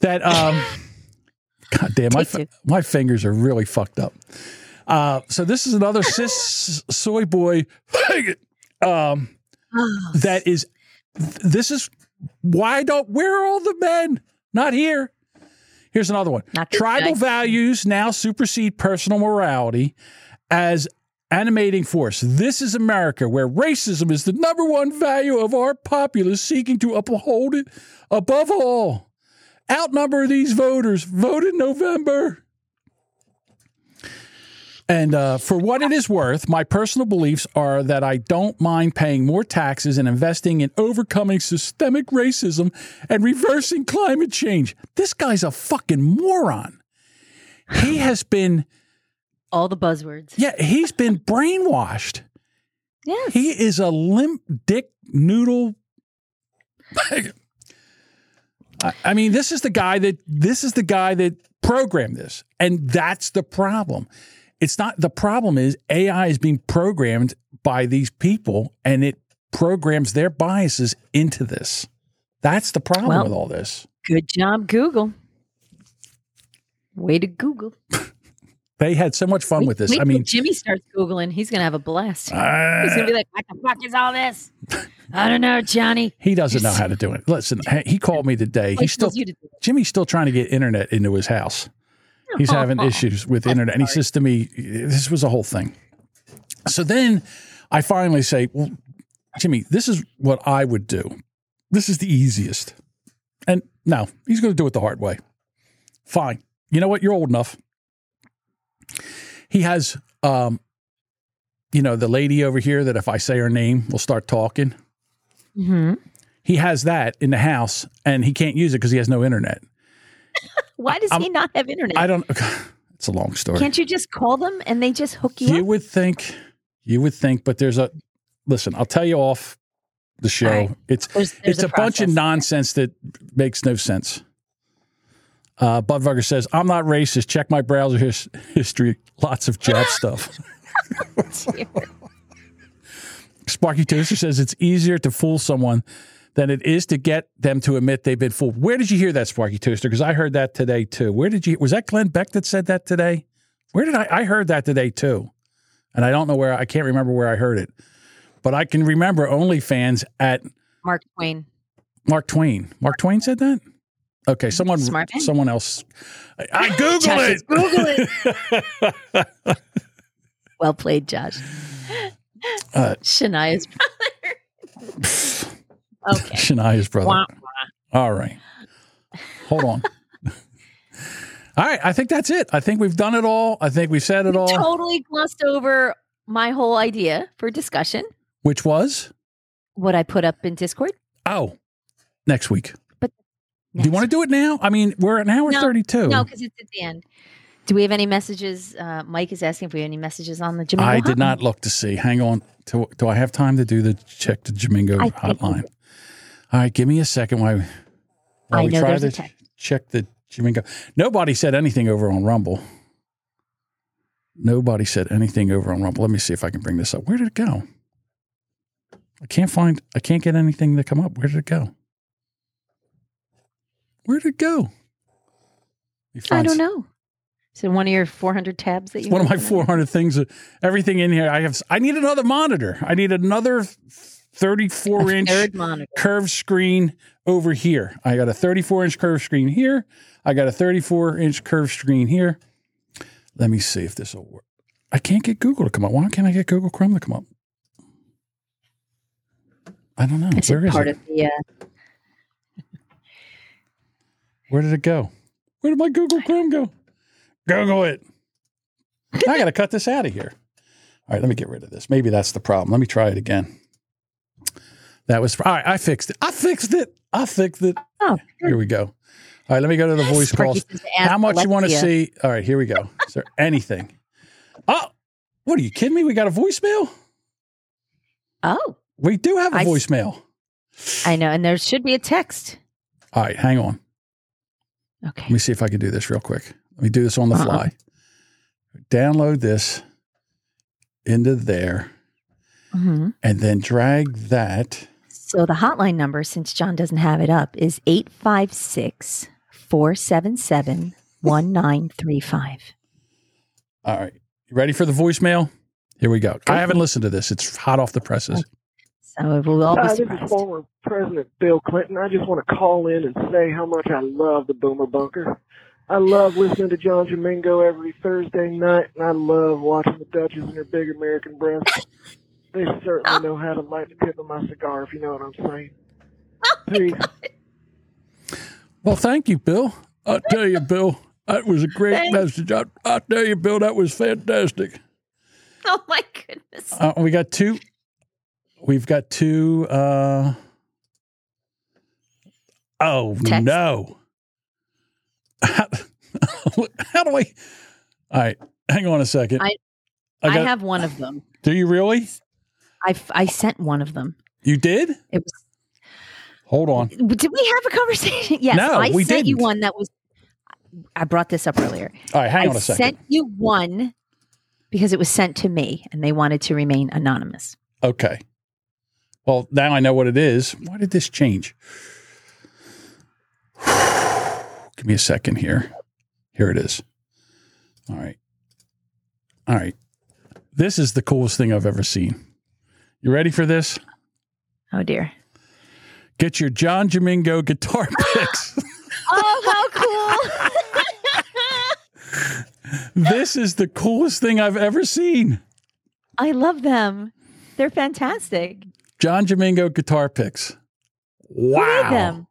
Speaker 2: that um god damn my my fingers are really fucked up. Uh so this is another cis soy boy um that is this is why don't where are all the men? Not here. Here's another one. Tribal values now supersede personal morality as animating force. This is america where racism is the number one value of our populace seeking to uphold it above all outnumber these voters. Vote in November. And uh, for what it is worth, my personal beliefs are that I don't mind paying more taxes and investing in overcoming systemic racism and reversing climate change. This guy's a fucking moron. He has been.
Speaker 1: All the buzzwords.
Speaker 2: Yeah, he's been brainwashed.
Speaker 1: Yes.
Speaker 2: He is a limp dick noodle. I- mean, this is the guy that this is the guy that programmed this, and that's the problem. It's not the problem is AI is being programmed by these people, and it programs their biases into this. That's the problem
Speaker 1: Well,
Speaker 2: with all this.
Speaker 1: Good job, Google. Way to Google.
Speaker 2: They had so much fun with this. I mean,
Speaker 1: Jimmy starts Googling. He's going to have a blast.
Speaker 2: Uh,
Speaker 1: He's going to be like, what the fuck is all this? I don't know, Johnny.
Speaker 2: he doesn't know how to do it. Listen, he called me today.
Speaker 1: He
Speaker 2: He's still
Speaker 1: tells you to do
Speaker 2: Jimmy's still trying to get internet into his house. He's having issues with internet. And he says to me, this was a whole thing. So then I finally say, well, Jimmy, this is what I would do. This is the easiest. And no, he's going to do it the hard way. Fine. You know what? You're old enough. He has, um, you know, the lady over here that if I say her name, we'll start talking.
Speaker 1: Mm-hmm.
Speaker 2: He has that in the house and he can't use it because he has no internet.
Speaker 1: Why does he not have internet?
Speaker 2: I don't, it's a long story.
Speaker 1: Can't you just call them and they just hook you,
Speaker 2: You
Speaker 1: up?
Speaker 2: would think, you would think, but there's a listen. I'll tell you off the show.
Speaker 1: Right.
Speaker 2: It's
Speaker 1: There's- there's
Speaker 2: it's a,
Speaker 1: a
Speaker 2: bunch of nonsense that makes no sense. Uh, Budweiser says, "I'm not racist. Check my browser his- history. Lots of jab stuff." Sparky Toaster says it's easier to fool someone than it is to get them to admit they've been fooled. Where did you hear that, Sparky Toaster? Because I heard that today too. Where did you? Was that Glenn Beck that said that today? Where did I? I heard that today too, and I don't know where. I can't remember where I heard it, but I can remember OnlyFans at
Speaker 1: Mark Twain.
Speaker 2: Mark Twain. Mark Twain said that. Okay, someone,
Speaker 1: Smart man.
Speaker 2: someone else. I, I Google
Speaker 1: Josh,
Speaker 2: it.
Speaker 1: Google it. well played, Josh.
Speaker 2: Uh,
Speaker 1: Shania's brother. okay.
Speaker 2: Shania's brother.
Speaker 1: Wah,
Speaker 2: All right. Hold on. all right. I think that's it. I think we've done it all. I think we've said it all.
Speaker 1: Totally glossed over my whole idea for discussion.
Speaker 2: Which was?
Speaker 1: What I put up in Discord.
Speaker 2: Oh, next week. Do you want to do it now? I mean, we're at an hour
Speaker 1: no,
Speaker 2: 32.
Speaker 1: No, because it's at the end. Do we have any messages? Uh, Mike is asking if we have any messages on the Jimmy.
Speaker 2: I did not look to see. Hang on. Do, do I have time to do the check the Jamingo
Speaker 1: I think we
Speaker 2: hotline? All right, give me a second while, while
Speaker 1: I
Speaker 2: we
Speaker 1: know
Speaker 2: try to check the Jamingo. Nobody said anything over on Rumble. Nobody said anything over on Rumble. Let me see if I can bring this up. Where did it go? I can't find. I can't get anything to come up. Where did it go? Where did it go?
Speaker 1: I don't know. Is it one of your 400 tabs that you?
Speaker 2: It's one of my
Speaker 1: open?
Speaker 2: 400 things. Everything in here. I have. I need another monitor. I need another 34
Speaker 1: A
Speaker 2: inch curved screen over here. I got a 34 inch curved screen here. I got a 34 inch curved screen here. Let me see if this will work. I can't get Google to come up. Why can't I get Google Chrome to come up? I don't know.
Speaker 1: Is
Speaker 2: Where
Speaker 1: it
Speaker 2: is
Speaker 1: part
Speaker 2: it?
Speaker 1: of the? Uh,
Speaker 2: Where did it go? Where did my Google Chrome go? Google it. I got to cut this out of here. All right, let me get rid of this. Maybe that's the problem. Let me try it again. That was all right. I fixed it. I fixed it. I fixed it.
Speaker 1: Oh,
Speaker 2: here we go. All right, let me go to the voice calls.
Speaker 1: says to ask
Speaker 2: How much you want to see? All right, here we go. Is there anything? Oh, what are you kidding me? We got a voicemail.
Speaker 1: oh,
Speaker 2: We do have a
Speaker 1: I
Speaker 2: voicemail.
Speaker 1: I know, and there should be a text.
Speaker 2: All right, hang on.
Speaker 1: Okay.
Speaker 2: Let me see if I can do this real quick. Let me do this on the
Speaker 1: Uh-uh.
Speaker 2: fly. Download this into there
Speaker 1: Mhm.
Speaker 2: and then drag that.
Speaker 1: So the hotline number, since John doesn't have it up, is 856 477 1935.
Speaker 2: All right. You ready for the voicemail? Here we go. I haven't listened to this. It's hot off the presses.
Speaker 1: So we'll all be
Speaker 11: Hi, this is former President Bill Clinton. I just want to call in and say how much I love the Boomer Bunker. I love listening to John Jamingo every Thursday night, and I love watching the Duchess and her big American breasts. They certainly know how to light the tip of my cigar, if you know what I'm saying. Peace.
Speaker 2: Well, thank you, Bill. I tell you, Bill, that was a great
Speaker 1: Thanks.
Speaker 2: message. I, I tell you, Bill, that was fantastic.
Speaker 1: Oh my goodness.
Speaker 2: Uh, we got two. We've got two. Uh, oh
Speaker 1: Text?
Speaker 2: no! How, how do I? All right, hang on a second.
Speaker 1: I, I,
Speaker 2: got-
Speaker 1: have one of them.
Speaker 2: Do you really?
Speaker 1: I I sent one of them.
Speaker 2: You did?
Speaker 1: It was.
Speaker 2: Hold on.
Speaker 1: Did we have a conversation? Yes,
Speaker 2: No,
Speaker 1: I
Speaker 2: we
Speaker 1: sent you
Speaker 2: didn't.
Speaker 1: one that was. I brought this up earlier.
Speaker 2: All right, hang
Speaker 1: I
Speaker 2: on a second.
Speaker 1: sent you one because it was sent to me, and they wanted to remain anonymous.
Speaker 2: Okay. Well, now I know what it is. Why did this change? Give me a second here. Here it is. All right. All right. This is the coolest thing I've ever seen. You ready for this?
Speaker 1: Oh dear.
Speaker 2: Get your John Jamingo guitar picks.
Speaker 1: Oh, how cool!
Speaker 2: this is the coolest thing I've ever seen.
Speaker 1: I love them. They're fantastic.
Speaker 2: John Jamingo guitar picks. Wow.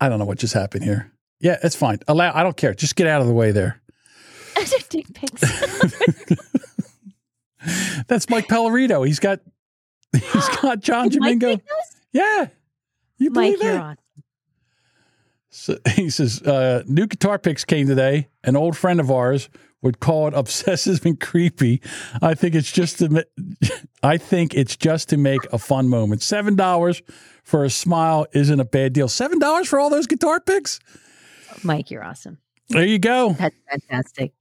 Speaker 2: I don't know what just happened here. Yeah, it's fine. Allow I don't care. Just get out of the way there.
Speaker 1: Dick pics.
Speaker 2: That's Mike Pellerito. He's got he's got John
Speaker 1: Jamingo.
Speaker 2: Yeah. You
Speaker 1: Mike,
Speaker 2: believe
Speaker 1: you're on.
Speaker 2: So he says, uh, new guitar picks came today. An old friend of ours would call it obsessive and creepy. I think it's just to, I think it's just to make a fun moment. Seven dollars for a smile isn't a bad deal. Seven dollars for all those guitar picks.
Speaker 1: Mike, you're awesome.
Speaker 2: There you go.
Speaker 1: That's fantastic.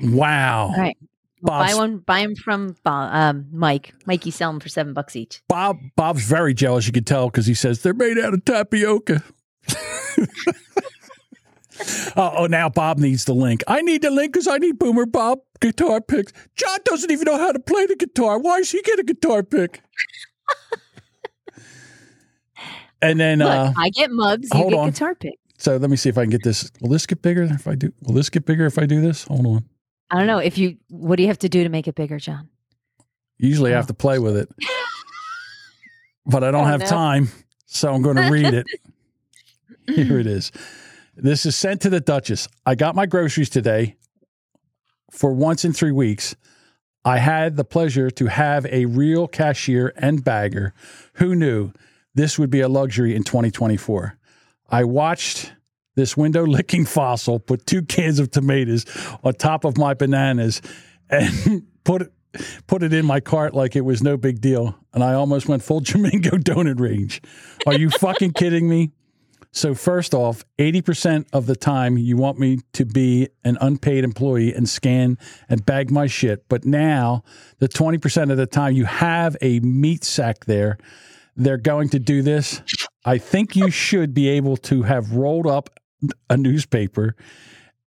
Speaker 2: Wow.
Speaker 1: All right. Well, buy one. Buy them from Bob, um, Mike. you sell them for seven bucks each.
Speaker 2: Bob Bob's very jealous. You can tell because he says they're made out of tapioca. oh, oh, now Bob needs the link. I need the link because I need Boomer Bob guitar picks. John doesn't even know how to play the guitar. Why does he get a guitar pick? and then,
Speaker 1: Look,
Speaker 2: uh,
Speaker 1: I get mugs. You
Speaker 2: hold
Speaker 1: get
Speaker 2: on.
Speaker 1: guitar picks.
Speaker 2: so let me see if I can get this. Will this get bigger if I do? Will this get bigger if I do this? Hold on.
Speaker 1: I don't know if you. What do you have to do to make it bigger, John?
Speaker 2: Usually I have to play with it, but I don't
Speaker 1: Oh,
Speaker 2: have
Speaker 1: no.
Speaker 2: time, so I'm going to read it. Here it is. This is sent to the Duchess. I got my groceries today for once in three weeks. I had the pleasure to have a real cashier and bagger. Who knew this would be a luxury in 2024? I watched this window licking fossil put two cans of tomatoes on top of my bananas and put put it in my cart like it was no big deal and I almost went full Jamingo donut range. Are you fucking kidding me? So, first off, 80% of the time you want me to be an unpaid employee and scan and bag my shit. But now, the 20% of the time you have a meat sack there, they're going to do this. I think you should be able to have rolled up a newspaper.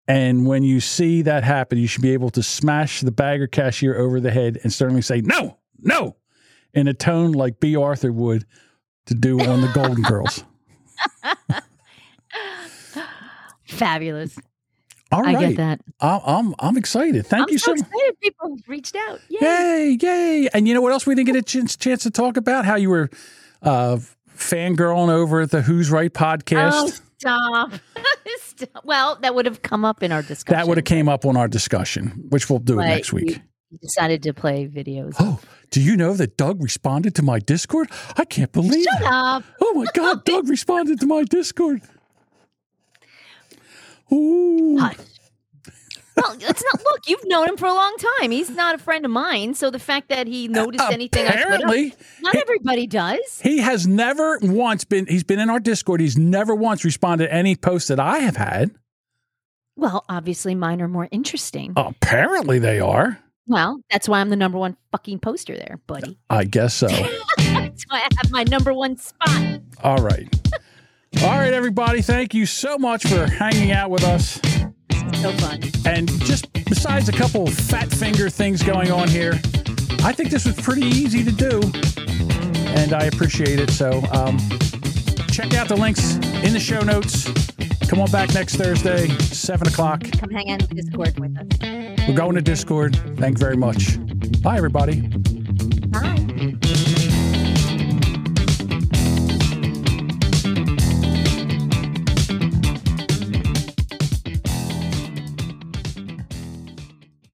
Speaker 2: And when you see that happen, you should be able to smash the bagger cashier over the head and sternly say, no, no, in a tone like Bea Arthur would to do on the Golden Girls.
Speaker 1: Fabulous.
Speaker 2: All
Speaker 1: I get that.
Speaker 2: I, I'm I'm excited. Thank
Speaker 1: I'm
Speaker 2: you
Speaker 1: so
Speaker 2: so much.
Speaker 1: excited. People reached out. Yay.
Speaker 2: Yay, yay. And you know what else we didn't get a chance, chance to talk about? How you were uh, fangirling over at the Who's Right podcast.
Speaker 1: Oh, stop. Stop. Well, that would have come up in our discussion.
Speaker 2: that would have came up on our discussion, which we'll do next week.
Speaker 1: Decided to play videos.
Speaker 2: Oh, do you know that Doug responded to my Discord? I can't believe
Speaker 1: Shut
Speaker 2: it.
Speaker 1: up.
Speaker 2: Oh my God, Doug responded to my Discord. Ooh.
Speaker 1: Hush. Well, it's not. Look, you've known him for a long time. He's not a friend of mine. So the fact that he uh, noticed anything on
Speaker 2: apparently,
Speaker 1: Twitter, not everybody does.
Speaker 2: He has never once been, he's been in our Discord. He's never once responded to any post that I have had.
Speaker 1: Well, obviously, mine are more interesting.
Speaker 2: Apparently, they are.
Speaker 1: Well, that's why I'm the number one fucking poster there, buddy.
Speaker 2: I guess so.
Speaker 1: that's why I have my number one spot.
Speaker 2: All right. All right, everybody. Thank you so much for hanging out with us.
Speaker 1: So fun.
Speaker 2: And just besides a couple of fat finger things going on here, I think this was pretty easy to do. And I appreciate it. So um, check out the links in the show notes. Come on back next Thursday, 7 o'clock.
Speaker 1: Come hang out in Discord with us.
Speaker 2: We're going to Discord. Thank you very much. Bye, everybody.
Speaker 1: Bye.